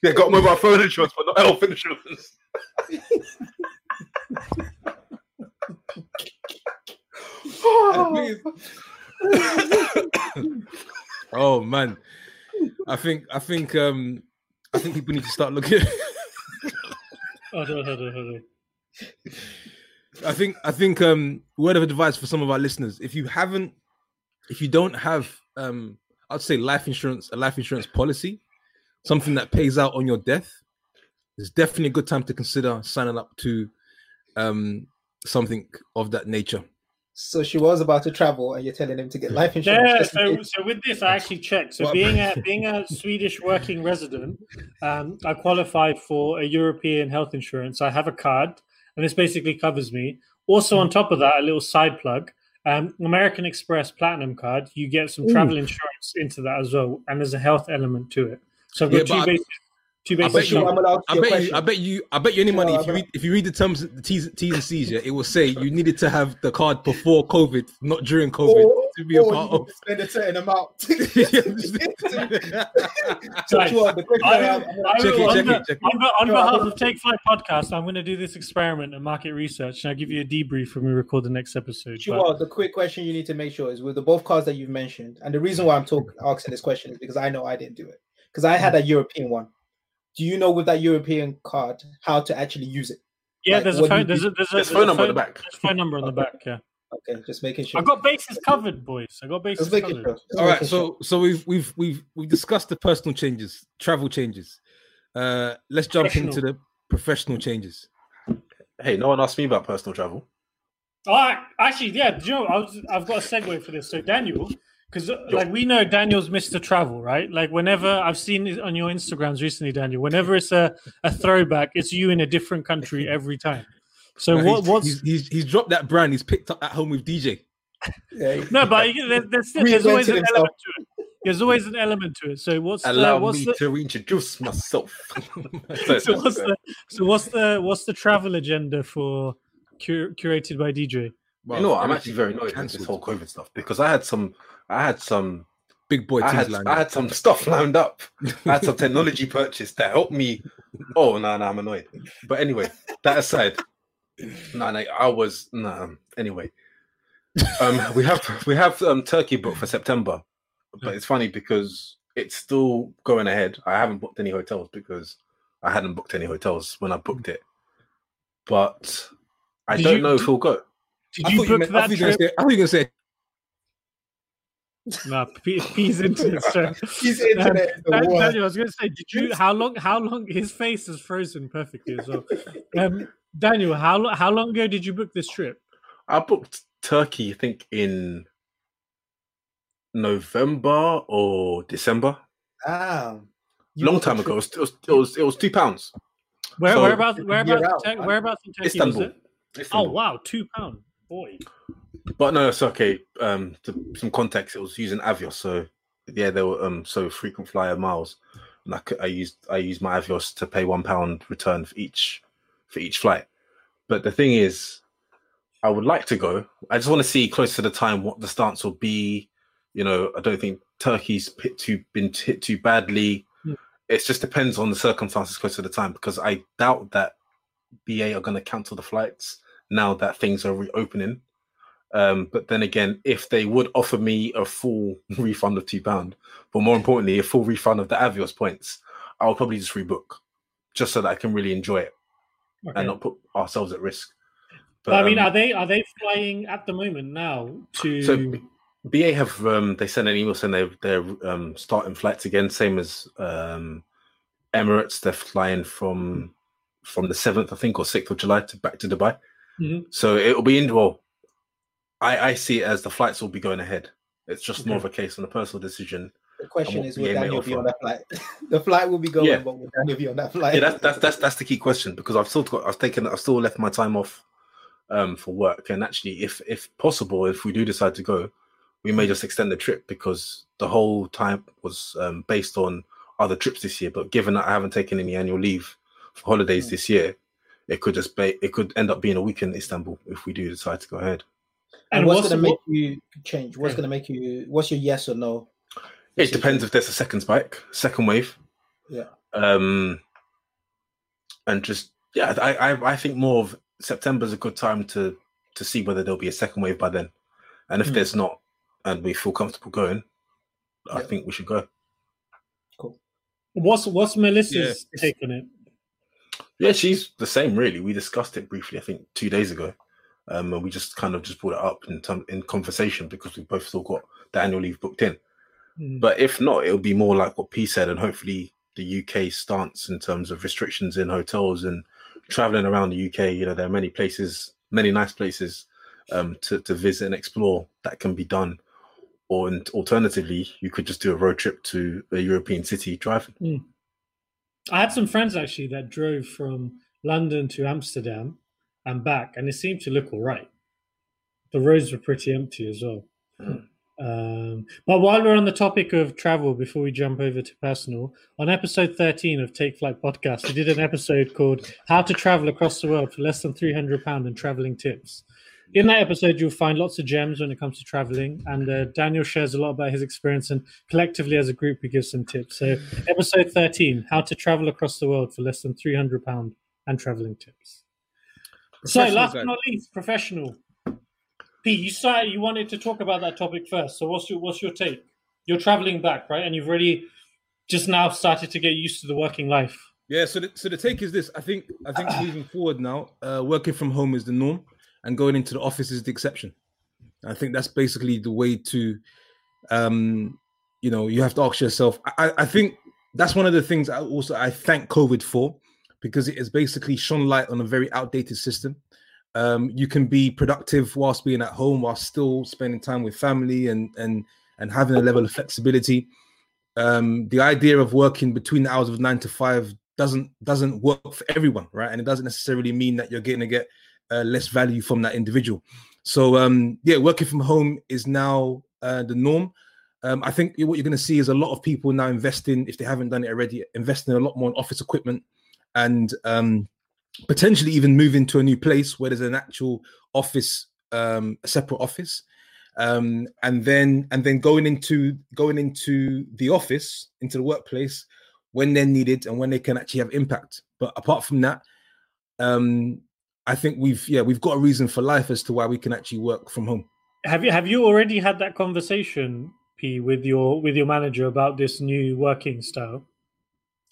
C: yeah, got mobile phone insurance, but not health insurance.
D: oh man, I think I think um I think people need to start looking.
B: Hold on, hold on, hold on.
D: I think I think um word of advice for some of our listeners: if you haven't, if you don't have um, I'd say life insurance, a life insurance policy, something that pays out on your death, it's definitely a good time to consider signing up to um something of that nature.
A: So she was about to travel, and you're telling him to get life insurance.
B: Yeah,
A: in
B: so, so with this, I actually checked. So
D: What-
B: being a being a Swedish working resident, um, I qualify for a European health insurance. I have a card, and this basically covers me. Also, on top of that, a little side plug: um, American Express Platinum card. You get some
D: Ooh.
B: travel insurance into that as well, and there's a health element to it. So I've got
D: Yeah,
B: two basic. Two
D: I bet you.
A: I'm allowed
D: I bet you. I bet you. I bet you any money
A: I'm
D: if you read if you read the terms, the T's, T's and C's, yeah, it will say you needed to have the card before COVID, not during COVID,
A: Or-
D: to be a part of.
A: can spend a certain amount.
D: check
A: So,
B: Right.
A: Chuan, the question
B: I
A: I
B: will-
A: have-
B: I
D: it, check
B: on,
D: it, check it.
B: on be- on
A: No, I
B: behalf of Take Flight Podcast, I'm going to do this experiment and market research, and I'll give you a debrief when we record the next episode. But-
A: Sure. The quick question you need to make sure is with the both cards that you've mentioned, and the reason why I'm talk, asking this question is because I know I didn't do it because I had a European one. Do you know with that European card how to actually use it?
B: yeah,
A: like,
B: there's a phone. There's a
A: do?
B: there's a,
C: There's
B: there's
C: phone
B: a
C: number on the back.
B: There's a phone number on the back. Yeah,
A: Okay, just making sure.
B: I got bases covered, boys. I got bases covered.
A: sure.
D: All right,
A: making sure.
D: so so we've we've we've we've discussed the personal changes, travel changes. Uh let's jump into the professional changes.
C: Hey, no one asked me about personal travel.
B: Oh, I- actually, yeah. Do you know, I was, I've got a segue for this. So, Daniel, because like we know Daniel's Mr. Travel, right? Like whenever I've seen it on your Instagrams recently, Daniel, whenever it's a, a throwback, it's you in a different country every time. So
D: Uh,
B: what
D: he's,
B: what's
D: he's, he's he's dropped that brand. He's picked up at home with DJ.
A: Yeah,
B: no? But there- there's, still, there's always an
A: himself.
B: element to it. There's always an element to it. So what's the,
C: Allow
B: what's
C: me
B: the,
C: to reintroduce myself.
B: so what's the so what's the what's the travel agenda for cur- curated by DJ?
C: You know what? I'm actually very annoyed with this whole COVID stuff because I had some, I had some,
D: big boy
C: I had, I had some stuff lined up. I had some technology purchase that helped me. Oh no, no, I'm annoyed. But anyway, that aside, no, no, I was no. Anyway, um, we have we have um Turkey booked for September, but it's funny because it's still going ahead. I haven't booked any hotels because I hadn't booked any hotels when I booked it. But I
B: Did
C: don't
B: you-
C: know if we'll go.
B: Did
D: I
B: you
D: thought you
B: book
D: meant-
B: that
D: thought gonna
B: trip?
D: say- I thought you were gonna say
B: No, P- P's into it. So.
A: His internet. is the
B: Daniel, I was going to say, did you? How long? How long? His face is frozen perfectly as well. Um, Daniel, how lo- how long ago did you book this trip?
C: I booked Turkey, I think in November or December.
A: Damn. You
C: Long time ago. It was, it was it was it was two pounds.
B: Where,
C: So-
B: whereabouts?
A: Year
B: Whereabouts?
A: out,
B: in whereabouts in Turkey
C: Istanbul.
B: was it? Oh wow, two pound, boy.
C: But no, it's okay. Um, to some context, it was using Avios, so yeah, there were um so frequent flyer miles, and I, I used I used my Avios to pay one pound return for each for each flight. But the thing is, I would like to go. I just want to see close to the time what the stance will be. You know, I don't think Turkey's hit too been hit too badly.
B: Hmm.
C: It just depends on the circumstances close to the time because I doubt that BA are going to cancel the flights now that things are reopening. Um, but then again, if they would offer me a full refund of two pound, but more importantly, a full refund of the Avios points, I'll probably just rebook, just so that I can really enjoy it
B: Okay.
C: and not put ourselves at risk.
B: But, I mean,
C: um,
B: are they are they flying at the moment now to?
C: so BA have um, they sent an email saying they're they're um, starting flights again, same as um, Emirates. They're flying from from the seventh, I think, or sixth of July to back to Dubai.
B: Mhm.
C: So it'll be in. Well, I I see it as the flights will be going ahead. It's just more of a case on a personal decision.
A: The question is, will Daniel be on that flight? the flight will be going,
C: Yeah.
A: but will Daniel be on that flight?
C: Yeah, that's that's that's that's the key question because I've still got I've taken I've still left my time off um for work and actually if if possible if we do decide to go we may just extend the trip because the whole time was um, based on other trips this year but given that I haven't taken any annual leave for holidays
A: Mm.
C: this year it could just be it could end up being a week in Istanbul if we do decide to go ahead
A: and
B: And
A: what's,
B: what's-
A: going to make
B: what-
A: you change? What's
B: Yeah.
A: going to make you? What's your yes or no?
C: it depends if there's a second spike second wave
A: Yeah.
C: um and just yeah I, I i think more of september's a good time to to see whether there'll be a second wave by then and if
A: Hmm.
C: there's not and we feel comfortable going i think we should go Cool.
B: what's what's Melissa's
D: Yeah.
B: take on it?
C: Yeah she's the same really we discussed it briefly i think two days ago um and we just kind of just brought it up in in conversation because we both still got the annual leave booked in
B: Mm.
C: But if not, it'll be more like what P said, and hopefully the UK stance in terms of restrictions in hotels and traveling around the UK. You know, there are many places, many nice places um, to to visit and explore that can be done. Or and alternatively, you could just do a road trip to a European city driving.
B: I had some friends actually that drove from London to Amsterdam and back, and it seemed to look all right. The roads were pretty empty as well.
C: Mm.
B: Um, but while we're on the topic of travel, before we jump over to personal, on episode 13 of Take Flight podcast, we did an episode called How to Travel Across the World for Less Than £300 and Traveling Tips. In that episode, you'll find lots of gems when it comes to traveling, and uh, Daniel shares a lot about his experience, and collectively as a group, we give some tips. So, episode 13 How to Travel Across the World for Less Than £300 and Traveling Tips. So, last but not least, professional. Pete, you started, you wanted to talk about that topic first. So what's your what's your take? You're traveling back, right? And you've already just now started to get used to the working life.
D: Yeah, so the, so the take is this. I think I think moving forward now, uh, working from home is the norm, and going into the office is the exception. I think that's basically the way to, um, you know, you have to ask yourself. I, I- think that's one of the things I also I thank COVID for, because it has basically shone light on a very outdated system. Um, you can be productive whilst being at home, while still spending time with family and and and having a level of flexibility um the idea of working between the hours of nine to five doesn't doesn't work for everyone right and it doesn't necessarily mean that you're going to get uh, less value from that individual. So um yeah working from home is now uh, the norm. Um i think what you're going to see is a lot of people now investing if they haven't done it already investing a lot more in office equipment and um potentially even moving to a new place where there's an actual office um a separate office. Um, and then and then going into going into the office into the workplace when they're needed and when they can actually have impact. But apart from that um i think we've yeah we've got a reason for life as to why we can actually work from home.
B: Have you have you already had that conversation, P, with your with your manager about this new working style?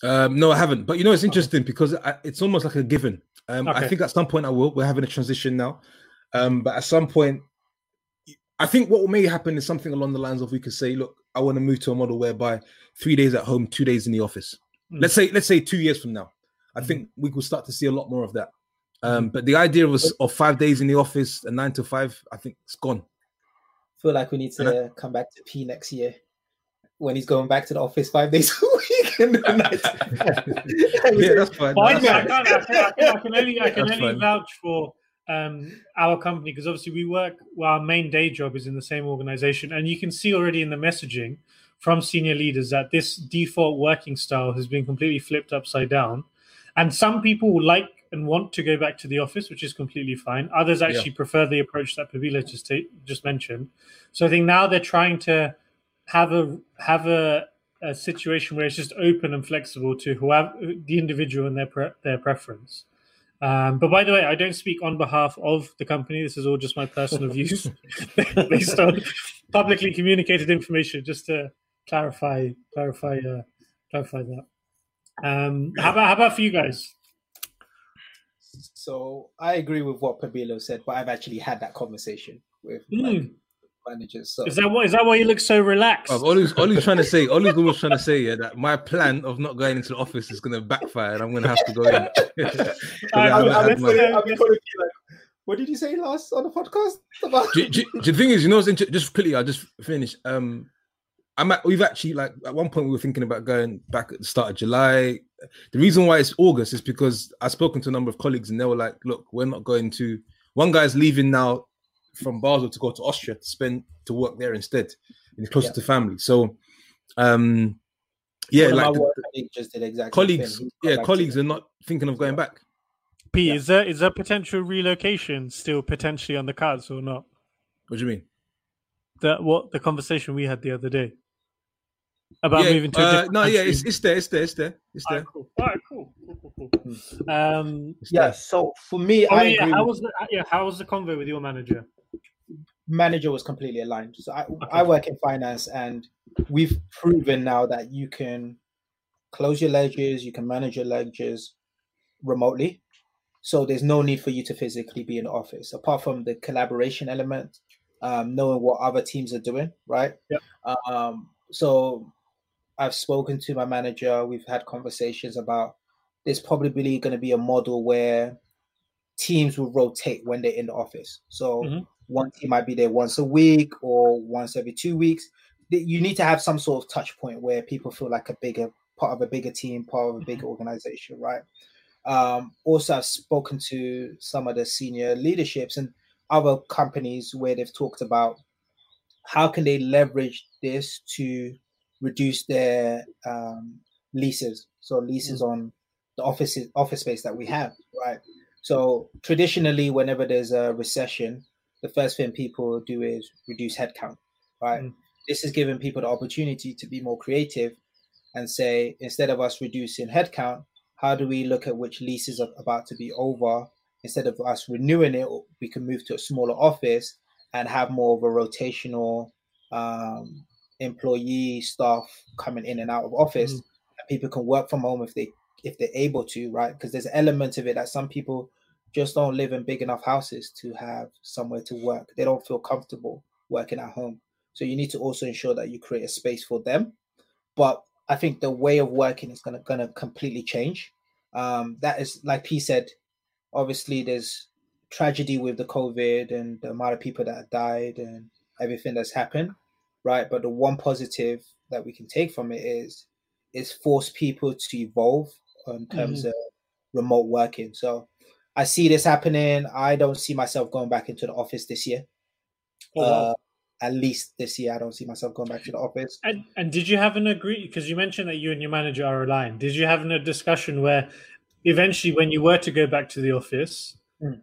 D: um no i haven't. But you know it's interesting because I, it's almost like a given. Um i think at some point i will we're having a transition now. Um but at some point i think what may happen is something along the lines of we could say look i want to move to a model whereby three days at home two days in the office.
B: Mm.
D: let's say let's say two years from now. I think we could start to see a lot more of that um but the idea was of five days in the office and nine to five i think it's gone I
A: feel like we need
D: And I-
A: to come back to P next year when he's going back to the office five days a week. And the night.
D: yeah that's fine
B: Fine,
D: That's
B: I, can't, I, can, I, I can only I can
D: That's
B: only
D: fine.
B: vouch for um, our company because obviously we work. Well, our main day job is in the same organization, and you can see already in the messaging from senior leaders that this default working style has been completely flipped upside down. And some people like and want to go back to the office, which is completely fine. Others actually prefer the approach that Pavila just ta- just mentioned. So I think now they're trying to have a have a, a situation where it's just open and flexible to whoever the individual and their pre- their preference. Um, but by the way, I don't speak on behalf of the company. This is all just my personal views based on publicly communicated information. Just to clarify, clarify, uh, clarify that. Um, how about how about for you guys?
A: So I agree with what Pabilo said, but I've actually had that conversation with like,
B: Mm.
A: managers. So
B: Is that what is that why you look so relaxed?
D: Bruv, Ollie's, Ollie's trying to say, Ollie's always trying to say, yeah, that my plan of not going into the office is going to backfire, and I'm going to have to go in. I
B: Alright,
D: haven't
B: cool.
D: had
B: Let's
A: I've been calling what did you say last on the podcast about?
D: do, do, do the thing is, you know, what's inter- just quickly, I'll just finish. Um, I'm at, we've actually like at one point we were thinking about going back at the start of July. The reason why it's August is because I've spoken to a number of colleagues and they were like, "Look, we're not going to." One guy's leaving now from Basel to go to Austria to spend to work there instead, and he's closer
A: Yeah.
D: to family. So, um, yeah,
A: One
D: like
A: my
D: the-
A: work colleagues just did exactly
D: colleagues, yeah, colleagues are not thinking of going back.
B: P,
A: Yeah.
B: is there is there potential relocation still potentially on the cards or not?
D: What do you mean?
B: That what the conversation we had the other day about
D: yeah,
B: moving to a
D: uh,
B: different
D: no, yeah, it's, it's there, it's there, it's there, it's
B: Alright,
D: there.
B: cool. Alright, cool. Cool, cool, cool. Um,
A: Yeah, so for me,
B: oh
A: I
B: yeah,
A: agree
B: how
A: with-
B: was the yeah how was the convo with your manager?
A: manager was completely aligned. So I, I work in finance, and we've proven now that you can close your ledgers, you can manage your ledgers remotely. So there's no need for you to physically be in the office, apart from the collaboration element, um, knowing what other teams are doing, right?
B: Yep.
A: Um, so I've spoken to my manager. We've had conversations about there's probably going to be a model where teams will rotate when they're in the office. So
B: Mhm.
A: one team might be there once a week or once every two weeks. You need to have some sort of touch point where people feel like a bigger part of a bigger team, part of a bigger organization, right? Um, also, I've spoken to some of the senior leaderships and other companies where they've talked about how can they leverage this to reduce their um, leases? So leases on the office office space that we have, right? So traditionally, whenever there's a recession, the first thing people do is reduce headcount, right?
B: Mm.
A: This is giving people the opportunity to be more creative and say, instead of us reducing headcount, how do we look at which leases are about to be over? Instead of us renewing it, we can move to a smaller office and have more of a rotational um, employee staff coming in and out of office. And people can work from home if they if they're able to, right? Because there's an element of it that some people just don't live in big enough houses to have somewhere to work. They don't feel comfortable working at home. So you need to also ensure that you create a space for them. But I think the way of working is gonna gonna completely change. Um, that is like P said, obviously there's tragedy with the COVID and the amount of people that died and everything that's happened, right? But the one positive that we can take from it is is force people to evolve in terms of remote working. So I see this happening. I don't see myself going back into the office this year.
B: Oh, wow.
A: Uh, at least this year, I don't see myself going back to the office.
B: And and did you have an agree? Because you mentioned that you and your manager are aligned. Did you have a discussion where, eventually, when you were to go back to the office,
A: Mm.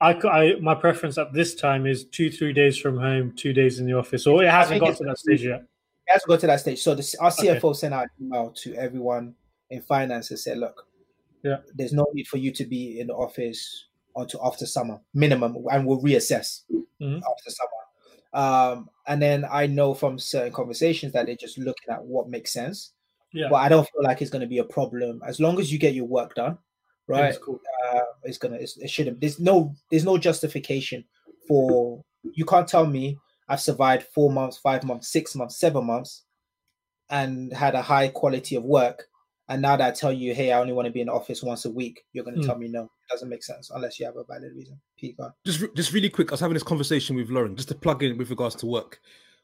B: I, I my preference at this time is two three days from home, two days in the office, or it hasn't got to that stage yet.
A: It has to go to that stage. So the, our
B: Okay.
A: CFO sent out an email to everyone in finance and said, look,
B: Yeah.
A: there's no need for you to be in the office until after summer, minimum, and we'll reassess
B: Mhm.
A: after summer. Um, and then I know from certain conversations that they're just looking at what makes sense.
B: Yeah,
A: But I don't feel like it's going to be a problem as long as you get your work done, right?
B: That's cool.
A: uh, it's gonna it's, it shouldn't there's no there's no justification for you can't tell me i've survived four months five months six months seven months and had a high quality of work and now that i tell you hey i only want to be in the office once a week you're going to
B: Mm.
A: tell me no it doesn't make sense unless you have a valid reason on.
D: just just really quick, I was having this conversation with Lauren just to plug in with regards to work.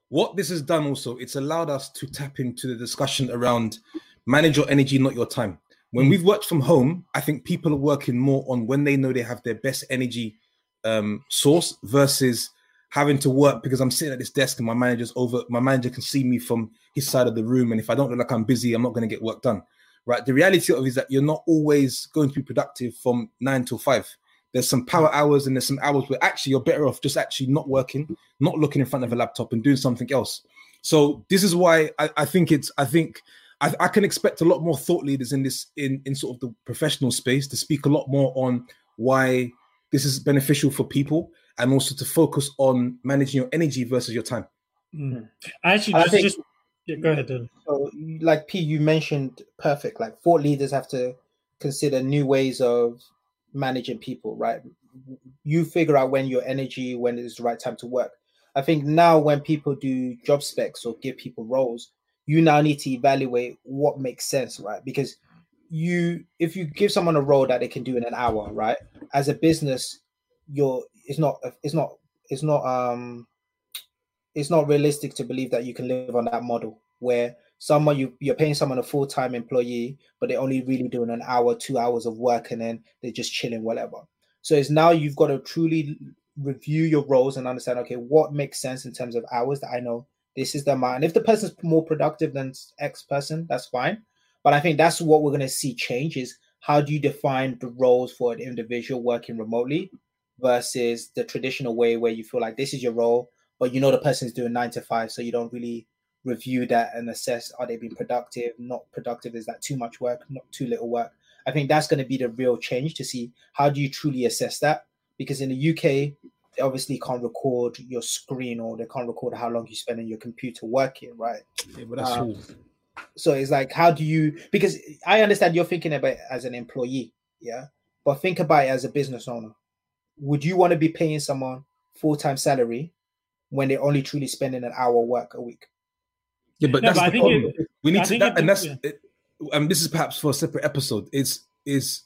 D: What this has done also, it's allowed us to tap into the discussion around manage your energy, not your time. When we've worked from home, I think people are working more on when they know they have their best energy um, source versus having to work because I'm sitting at this desk and my manager's over. My manager can see me from his side of the room, and if I don't look like I'm busy, I'm not going to get work done. Right. The reality of is that you're not always going to be productive from nine till five there's some power hours and there's some hours where actually you're better off just actually not working, not looking in front of a laptop and doing something else. So this is why I, I think it's I think I, I can expect a lot more thought leaders in this in in sort of the professional space to speak a lot more on why this is beneficial for people and also to focus on managing your energy versus your time.
B: Mm. Actually,
A: I
B: just,
A: think-
B: just yeah, go ahead. Dylan.
A: so like p you mentioned perfect like thought leaders have to consider new ways of managing people right you figure out when your energy when it's the right time to work i think now when people do job specs or give people roles you now need to evaluate what makes sense right? Because you if you give someone a role that they can do in an hour right? As a business you're it's not it's not it's not um it's not realistic to believe that you can live on that model where someone you you're paying someone a full-time employee but they're only really doing an hour two hours of work and then they're just chilling whatever. So it's now you've got to truly review your roles and understand okay what makes sense in terms of hours that i know this is the amount. And if the person's more productive than x person that's fine. But i think that's what we're going to see change is how do you define the roles for an individual working remotely versus the traditional way where you feel like this is your role but you know the person's doing nine to five so you don't really review that and assess are they being productive not productive is that too much work not too little work? I think that's going to be the real change to see how do you truly assess that? Because in the uk they obviously can't record your screen or they can't record how long you spend on your computer working right
D: Yeah, but that's
A: Uh, so it's like how do you because i understand you're thinking about it as an employee yeah but think about it as a business owner would you want to be paying someone full-time salary when they're only truly spending an hour work a week
D: Yeah, but
B: No,
D: that's
B: but I
D: the
B: think
D: problem.
B: it-
D: we need
B: I
D: to, that, and that's,
B: yeah.
D: it, um, this is perhaps for a separate episode. Is is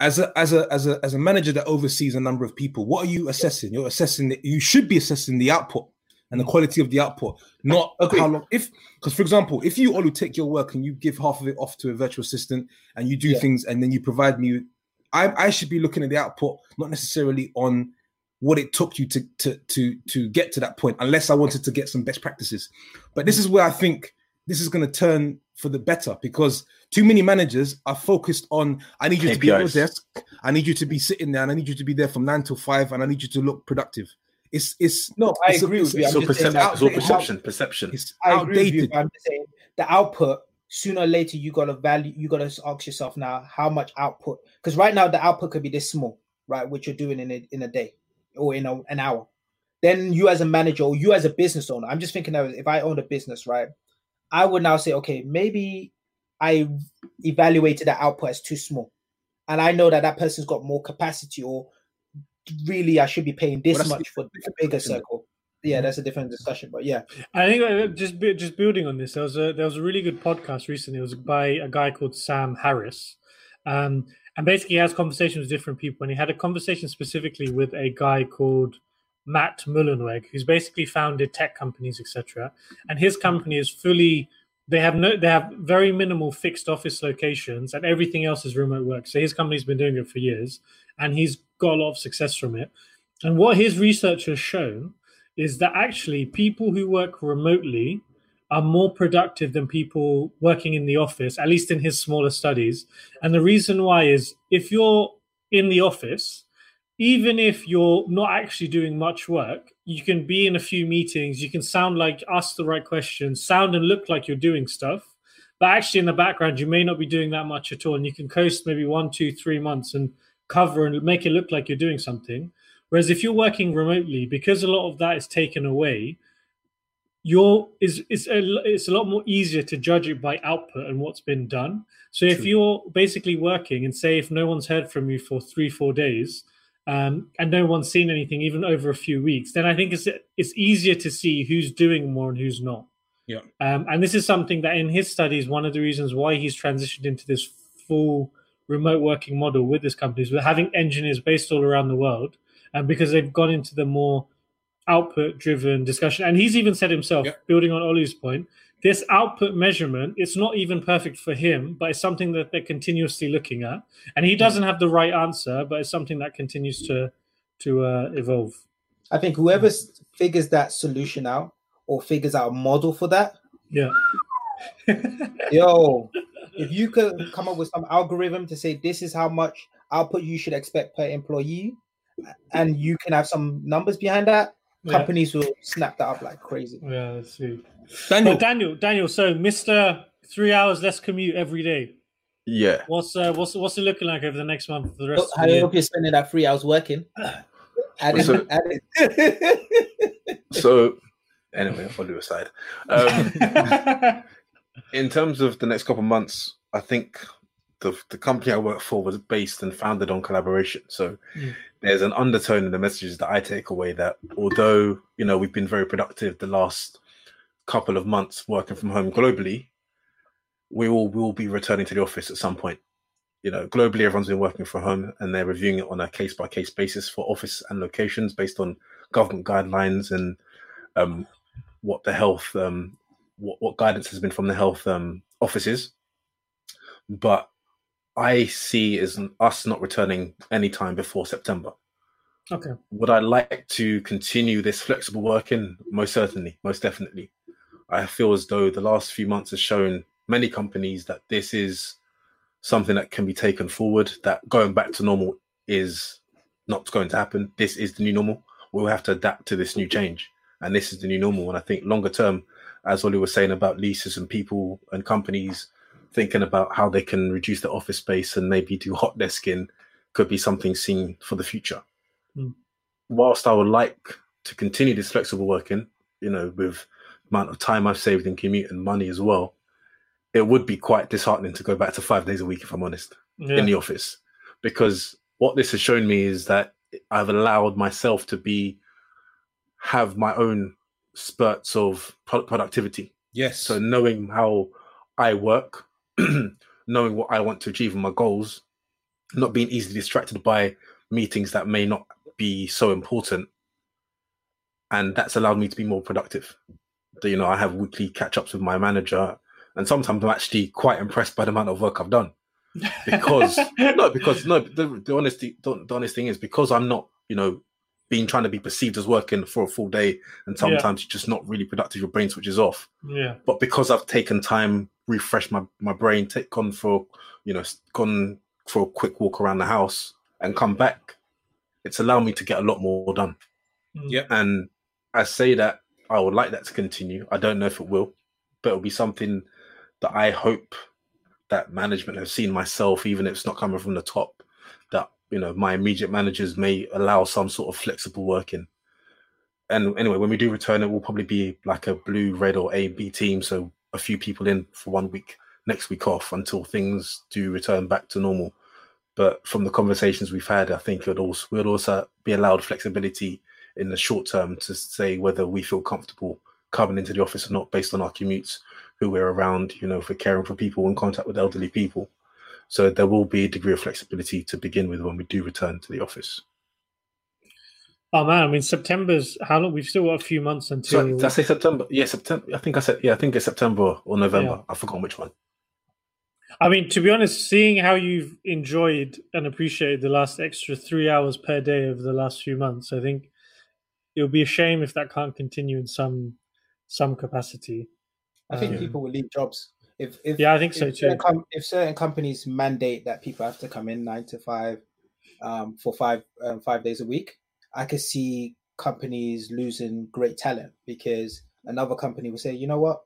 D: as a as a as a as a manager that oversees a number of people, what are you assessing? You're assessing. The, you should be assessing the output and the quality of the output, not
A: Agreed.
D: how long. If because, for example, if you only take your work and you give half of it off to a virtual assistant and you do
A: Yeah.
D: things and then you provide me, with- I I should be looking at the output, not necessarily on what it took you to to to to get to that point, unless I wanted to get some best practices. But this mm. is where I think this is going to turn for the better because too many managers are focused on I need you to be at your desk, I need you to be sitting there, and I need you to be there from nine till five, and I need you to look productive. It's it's
A: No, I
D: it's a-
A: agree
D: it's
A: with you.
C: It's all, percep- it's all
A: outdated-
C: perception. Perception.
D: It's
A: I agree with you.
D: outdated.
A: but I'm just saying the output. Sooner or later, you got to value. You got to ask yourself now how much output. Because right now, the output could be this small, right? Which you're doing in a, in a day or in a, an hour. Then you as a manager or you as a business owner, I'm just thinking of if I owned a business, right? I would now say, okay, maybe I evaluated that output as too small, and I know that that person's got more capacity, or really I should be paying this
D: Well,
A: much for a bigger circle. Yeah, that's a different discussion, but yeah.
B: I think uh, just just building on this, there was a there was a really good podcast recently. It was by a guy called Sam Harris, um, and basically he has conversations with different people. And he had a conversation specifically with a guy called Matt Mullenweg, who's basically founded tech companies, etc. And his company is fully they have no they have very minimal fixed office locations, and everything else is remote work. So his company's been doing it for years, and he's got a lot of success from it. And what his research has shown is that actually people who work remotely are more productive than people working in the office, at least in his smaller studies. And the reason why is if you're in the office, even if you're not actually doing much work, you can be in a few meetings, you can sound like ask the right questions, sound and look like you're doing stuff. But actually, in the background, you may not be doing that much at all. And you can coast maybe one, two, three months and cover and make it look like you're doing something. Whereas if you're working remotely, because a lot of that is taken away, you're is it's a, it's a lot more easier to judge it by output and what's been done. So if you're basically working and say if no one's heard from you for three four days, um, and no one's seen anything even over a few weeks, then I think it's it's easier to see who's doing more and who's not.
D: Yeah.
B: Um, and this is something that in his studies, one of the reasons why he's transitioned into this full remote working model with his companies, we're having engineers based all around the world, and because they've gone into the more output driven discussion. And he's even said himself,
D: Yeah.
B: building on Olu's point, this output measurement, it's not even perfect for him, but it's something that they're continuously looking at. And he doesn't have the right answer, but it's something that continues to to uh, evolve.
A: I think whoever figures that solution out or figures out a model for that,
B: Yeah.
A: yo, if you could come up with some algorithm to say this is how much output you should expect per employee, and you can have some numbers behind that,
B: Yeah.
A: companies will snap that up like crazy.
B: Yeah, let's see.
D: Daniel,
B: But Daniel, Daniel, so Mr. Three hours less commute every day.
C: Yeah.
B: What's uh, what's what's it looking like over the next month for the rest of
A: I
B: the year?
A: hope you're spending that three hours working. Add it,
C: So-
A: add it.
C: So anyway, I'll do aside. Um, in terms of the next couple of months, I think the the company I work for was based and founded on collaboration. So
B: Mm.
C: there's an undertone in the messages that I take away that although you know we've been very productive the last couple of months working from home globally, we will will be returning to the office at some point. You know, globally everyone's been working from home and they're reviewing it on a case by case basis for office and locations based on government guidelines and um, what the health um, what, what guidance has been from the health um, offices. But I see as us not returning anytime before September.
B: okay.
C: Would I like to continue this flexible working? Most certainly, most definitely. I feel as though the last few months has shown many companies that this is something that can be taken forward, that going back to normal is not going to happen. This is the new normal. We'll have to adapt to this new change. And this is the new normal. And I think longer term, as Ollie was saying about leases and people and companies thinking about how they can reduce their office space and maybe do hot desking could be something seen for the future.
B: Hmm.
C: Whilst I would like to continue this flexible working, you know, with amount of time I've saved in commute and money as well, it would be quite disheartening to go back to five days a week, if I'm honest
B: Yeah.
C: in the office because what this has shown me is that I've allowed myself to be have my own spurts of pro- productivity.
D: yes.
C: So knowing how I work, knowing what I want to achieve and my goals, not being easily distracted by meetings that may not be so important, and that's allowed me to be more productive. So, you know, I have weekly catch ups with my manager, and sometimes I'm actually quite impressed by the amount of work I've done because no, because no. The, the honesty, the, the honest thing is because I'm not, you know, being trying to be perceived as working for a full day, and
B: Yeah.
C: sometimes you're just not really productive. Your brain switches off.
B: Yeah.
C: But because I've taken time, refreshed my my brain, take gone for you know gone for a quick walk around the house, and come back, it's allowed me to get a lot more done.
B: Mm.
D: Yep.
C: And I say that I would like that to continue. I don't know if it will, but it'll be something that I hope that management have seen myself, even if it's not coming from the top, that you know my immediate managers may allow some sort of flexible working. And anyway, when we do return, it will probably be like a blue, red, or A B team. So a few people in for one week, next week off until things do return back to normal. But from the conversations we've had, I think it would also would also be allowed flexibility in the short term to say whether we feel comfortable coming into the office or not based on our commutes, who we're around, you know, for caring for people in contact with elderly people. So there will be a degree of flexibility to begin with when we do return to the office.
B: Oh man, I mean September's how long? We've still got a few months until.
C: So did I say September? Yeah, September. I think I said yeah. I think it's September or November.
B: Yeah.
C: I've forgotten which one.
B: I mean, to be honest, seeing how you've enjoyed and appreciated the last extra three hours per day over the last few months, I think it would be a shame if that can't continue in some some capacity.
A: I think
B: Um,
A: people will leave jobs if if
B: Yeah, I think so too.
A: certain com- if certain companies mandate that people have to come in nine to five um, for five um, five days a week, I could see companies losing great talent because another company will say, you know what,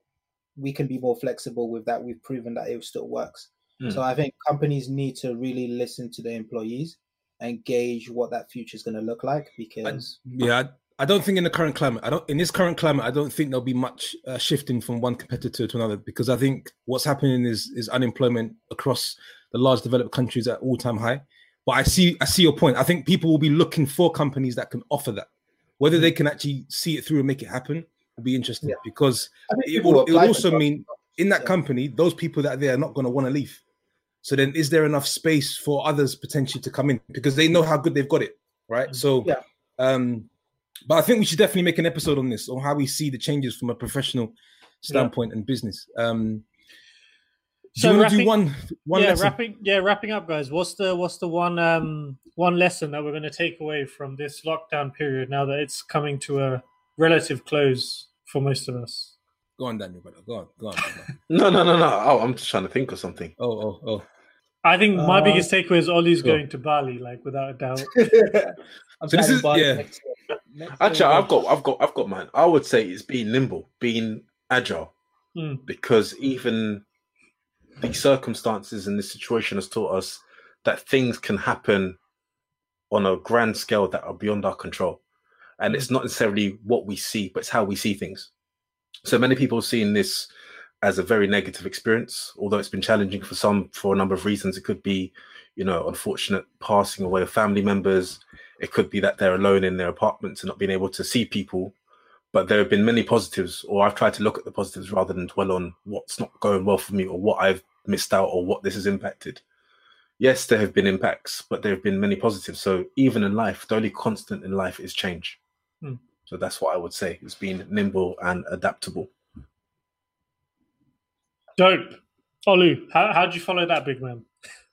A: we can be more flexible with that. We've proven that it still works.
C: Mm.
A: So I think companies need to really listen to their employees and gauge what that future is going to look like because
D: Yeah, I, don't think in the current climate, I don't in this current climate, I don't think there'll be much uh, shifting from one competitor to another because I think what's happening is is unemployment across the large developed countries at all time high. But I see I see your point. I think people will be looking for companies that can offer that. Whether they can actually see it through and make it happen will be interesting
A: Yeah.
D: because it will, it will also mean in that
A: Yeah.
D: company, those people that are there are not going to want to leave. So then, is there enough space for others potentially to come in because they know how good they've got it, right? So,
A: Yeah.
D: um, but I think we should definitely make an episode on this on how we see the changes from a professional standpoint and business. Um, do
B: So
D: you want to
B: wrapping-
D: do one one
B: yeah,
D: lesson?
B: wrapping yeah, wrapping up, guys. What's the what's the one um one lesson that we're going to take away from this lockdown period now that it's coming to a relative close for most of us?
D: Go on, Daniel, brother. Go on, go on.
C: No, no, no, no. Oh, I'm just trying to think of something.
D: Oh, oh, oh.
B: I think my
A: Uh,
B: biggest takeaway is Ollie's
D: sure.
B: going to Bali, like without a doubt.
A: I'm
D: So this is-
A: Bali
D: yeah.
A: Next year. Next
C: Actually. I've got, I've got, I've got mine. I would say it's being nimble, being agile,
B: Mm.
C: because even the circumstances in this situation has taught us that things can happen on a grand scale that are beyond our control, and it's not necessarily what we see, but it's how we see things. So many people have seen this as a very negative experience, although it's been challenging for some for a number of reasons. It could be, you know, unfortunate passing away of family members. It could be that they're alone in their apartments and not being able to see people. But there have been many positives, or I've tried to look at the positives rather than dwell on what's not going well for me or what I've missed out or what this has impacted. Yes, there have been impacts, but there have been many positives. So even in life, the only constant in life is change.
B: Hmm.
C: So that's what I would say is being nimble and adaptable.
B: Dope. Olu, how how'd you follow that, big man?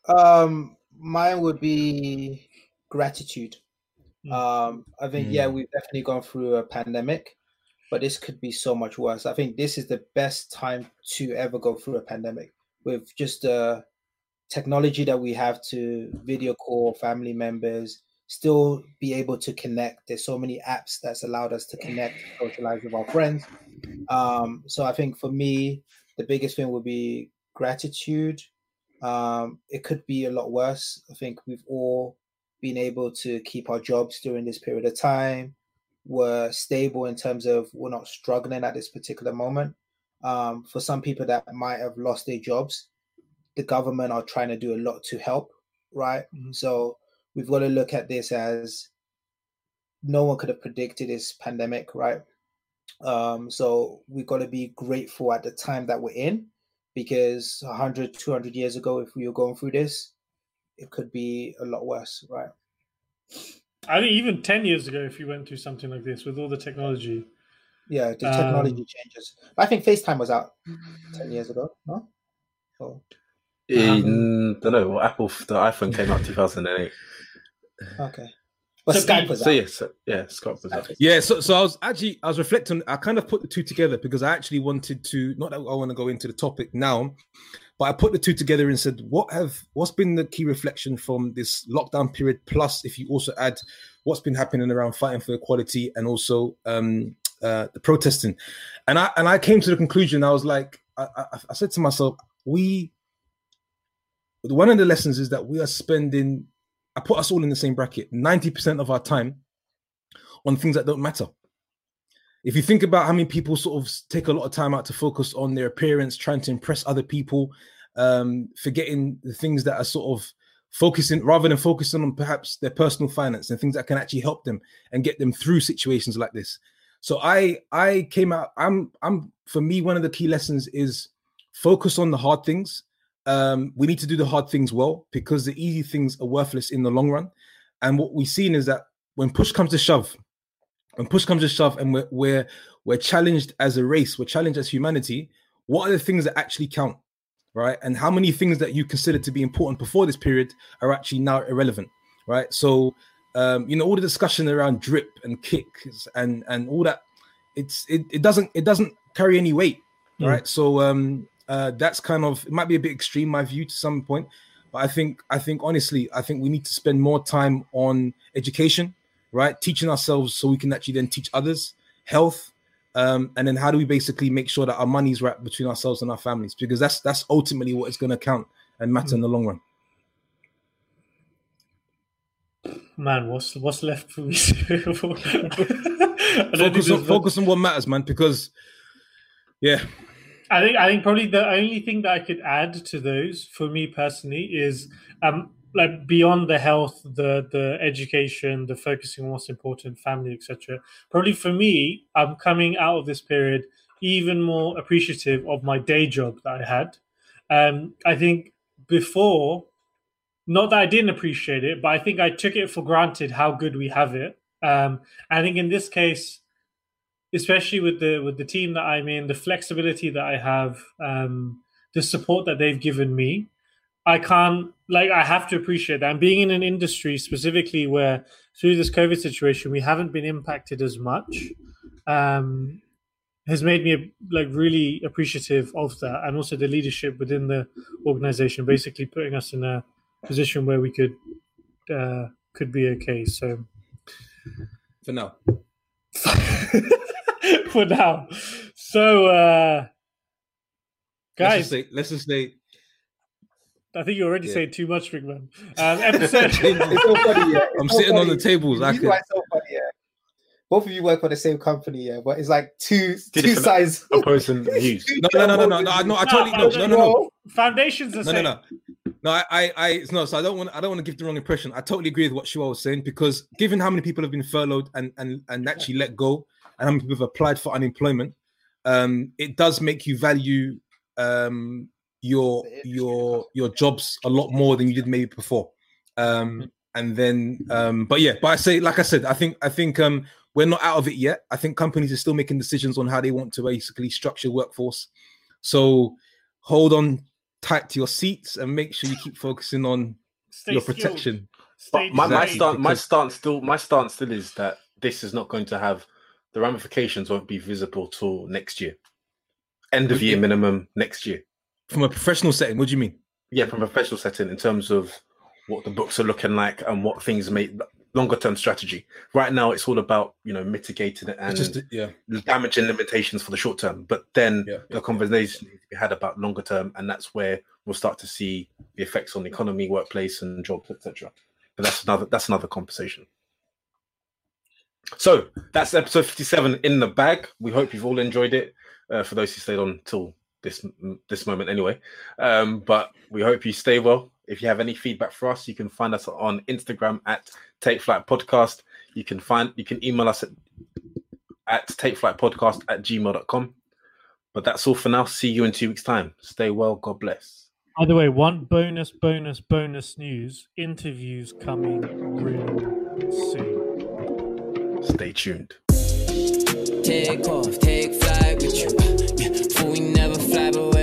A: Um, mine would be gratitude.
B: Mm.
A: Um, I think yeah, we've definitely gone through a pandemic, but this could be so much worse. I think this is the best time to ever go through a pandemic with just the technology that we have to video call family members, still be able to connect. There's so many apps that's allowed us to connect, socialize with our friends. Um, so I think for me, the biggest thing would be gratitude. Um, it could be a lot worse. I think we've all been able to keep our jobs during this period of time. We're stable in terms of we're not struggling at this particular moment. Um, for some people that might have lost their jobs, the government are trying to do a lot to help, right?
B: Mhm.
A: So we've got to look at this as no one could have predicted this pandemic, right? Um, so we've got to be grateful at the time that we're in because 100, 200 years ago, if we were going through this, it could be a lot worse, right?
B: I think even ten years ago, if you went through something like this with all the technology,
A: Yeah, the
B: Um,
A: technology changes. But I think FaceTime was out 10 years ago, no? So,
C: In, don't know. Apple, the iPhone came out 2008.
A: okay. But
B: So
A: Skype was
C: So
A: out.
C: yeah, so, yeah, Skype was out.
D: Yeah, so so I was actually I was reflecting. I kind of put the two together because I actually wanted to not that I want to go into the topic now, but I put the two together and said, what have what's been the key reflection from this lockdown period? Plus, if you also add what's been happening around fighting for equality and also um, uh, the protesting, and I and I came to the conclusion. I was like, I, I, I said to myself, we. One of the lessons is that we are spending. I put us all in the same bracket. Ninety percent of our time on things that don't matter. If you think about how many people sort of take a lot of time out to focus on their appearance, trying to impress other people, um, forgetting the things that are sort of focusing rather than focusing on perhaps their personal finance and things that can actually help them and get them through situations like this. So I I came out. I'm I'm for me one of the key lessons is focus on the hard things. Um, we need to do the hard things well because the easy things are worthless in the long run. And what we've seen is that when push comes to shove, when push comes to shove, and we're we're we're challenged as a race, we're challenged as humanity. What are the things that actually count, right? And how many things that you consider to be important before this period are actually now irrelevant, right? So, um, you know, all the discussion around drip and kicks and and all that, it's it, it doesn't it doesn't carry any weight,
B: Mm.
D: right? So um, uh, that's kind of it might be a bit extreme, my view to some point, but I think I think honestly, I think we need to spend more time on education, right? Teaching ourselves so we can actually then teach others, health, um, and then how do we basically make sure that our money's wrapped between ourselves and our families? Because that's that's ultimately what is going to count and matter in the long run.
B: Man, what's what's left for me? to do? I don't think
D: Focus on, focus on what matters, man. Because yeah,
B: I think I think probably the only thing that I could add to those for me personally is um like beyond the health, the the education, the focusing on what's important, family, etc. Probably for me, I'm coming out of this period even more appreciative of my day job that I had. Um, I think before, not that I didn't appreciate it, but I think I took it for granted how good we have it. Um, I think in this case, especially with the with the team that I'm in, the flexibility that I have, um, the support that they've given me, I can't like I have to appreciate that. And being in an industry specifically where through this COVID situation we haven't been impacted as much, um, has made me like really appreciative of that, and also the leadership within the organization, basically putting us in a position where we could uh, could be okay. So
D: for now.
B: for now. So, uh,
D: Let's
B: guys,
D: just say, let's just say
B: I think you're already
D: Yeah.
B: saying too much, big man. Um, episode.
A: It's so funny, yeah. It's
D: I'm
A: so
D: sitting on the tables. I
A: You
D: could,
A: guys so funny, yeah. Both of you work for the same company, yeah, but it's like two two
C: different-
A: sides.
C: Opposing views.
D: no, no, no, no, no, no, no, I totally no, no, no, no.
B: Foundations are
D: no, no,
B: same.
D: no. No, I, I, I, no. So I don't want, I don't want to give the wrong impression. I totally agree with what Shua was saying because given how many people have been furloughed and and and actually let go, and how many people have applied for unemployment, um, it does make you value um your your your jobs a lot more than you did maybe before. Um, and then, um, but yeah, but I say, like I said, I think, I think, um, we're not out of it yet. I think companies are still making decisions on how they want to basically structure workforce. So hold on tight to your seats and make sure you keep focusing on
B: Stay
D: your protection.
C: But my, my stance, my stance still, my stance still is that this is not going to have the ramifications won't be visible till next year, end of year minimum next year.
D: From a professional setting, what do you mean?
C: Yeah, from a professional setting in terms of what the books are looking like and what things make longer term strategy. Right now, it's all about you know mitigating it and
D: It's just yeah,
C: damage and limitations for the short term. But then
D: Yeah.
C: the conversation needs to be had about longer term, and that's where we'll start to see the effects on the economy, workplace, and jobs, etc. But that's another that's another conversation. So that's episode fifty-seven in the bag. We hope you've all enjoyed it. Uh, for those who stayed on till this this moment, anyway. Um, but we hope you stay well. If you have any feedback for us, you can find us on Instagram at Take Flight Podcast. You can find you can email us at at takeflightpodcast at gmail.com. But that's all for now. See you in two weeks' time. Stay well. God bless.
B: By the way, one bonus, bonus, bonus news: interviews coming real soon.
C: Stay tuned.
E: Take off, take flight we never fly, away.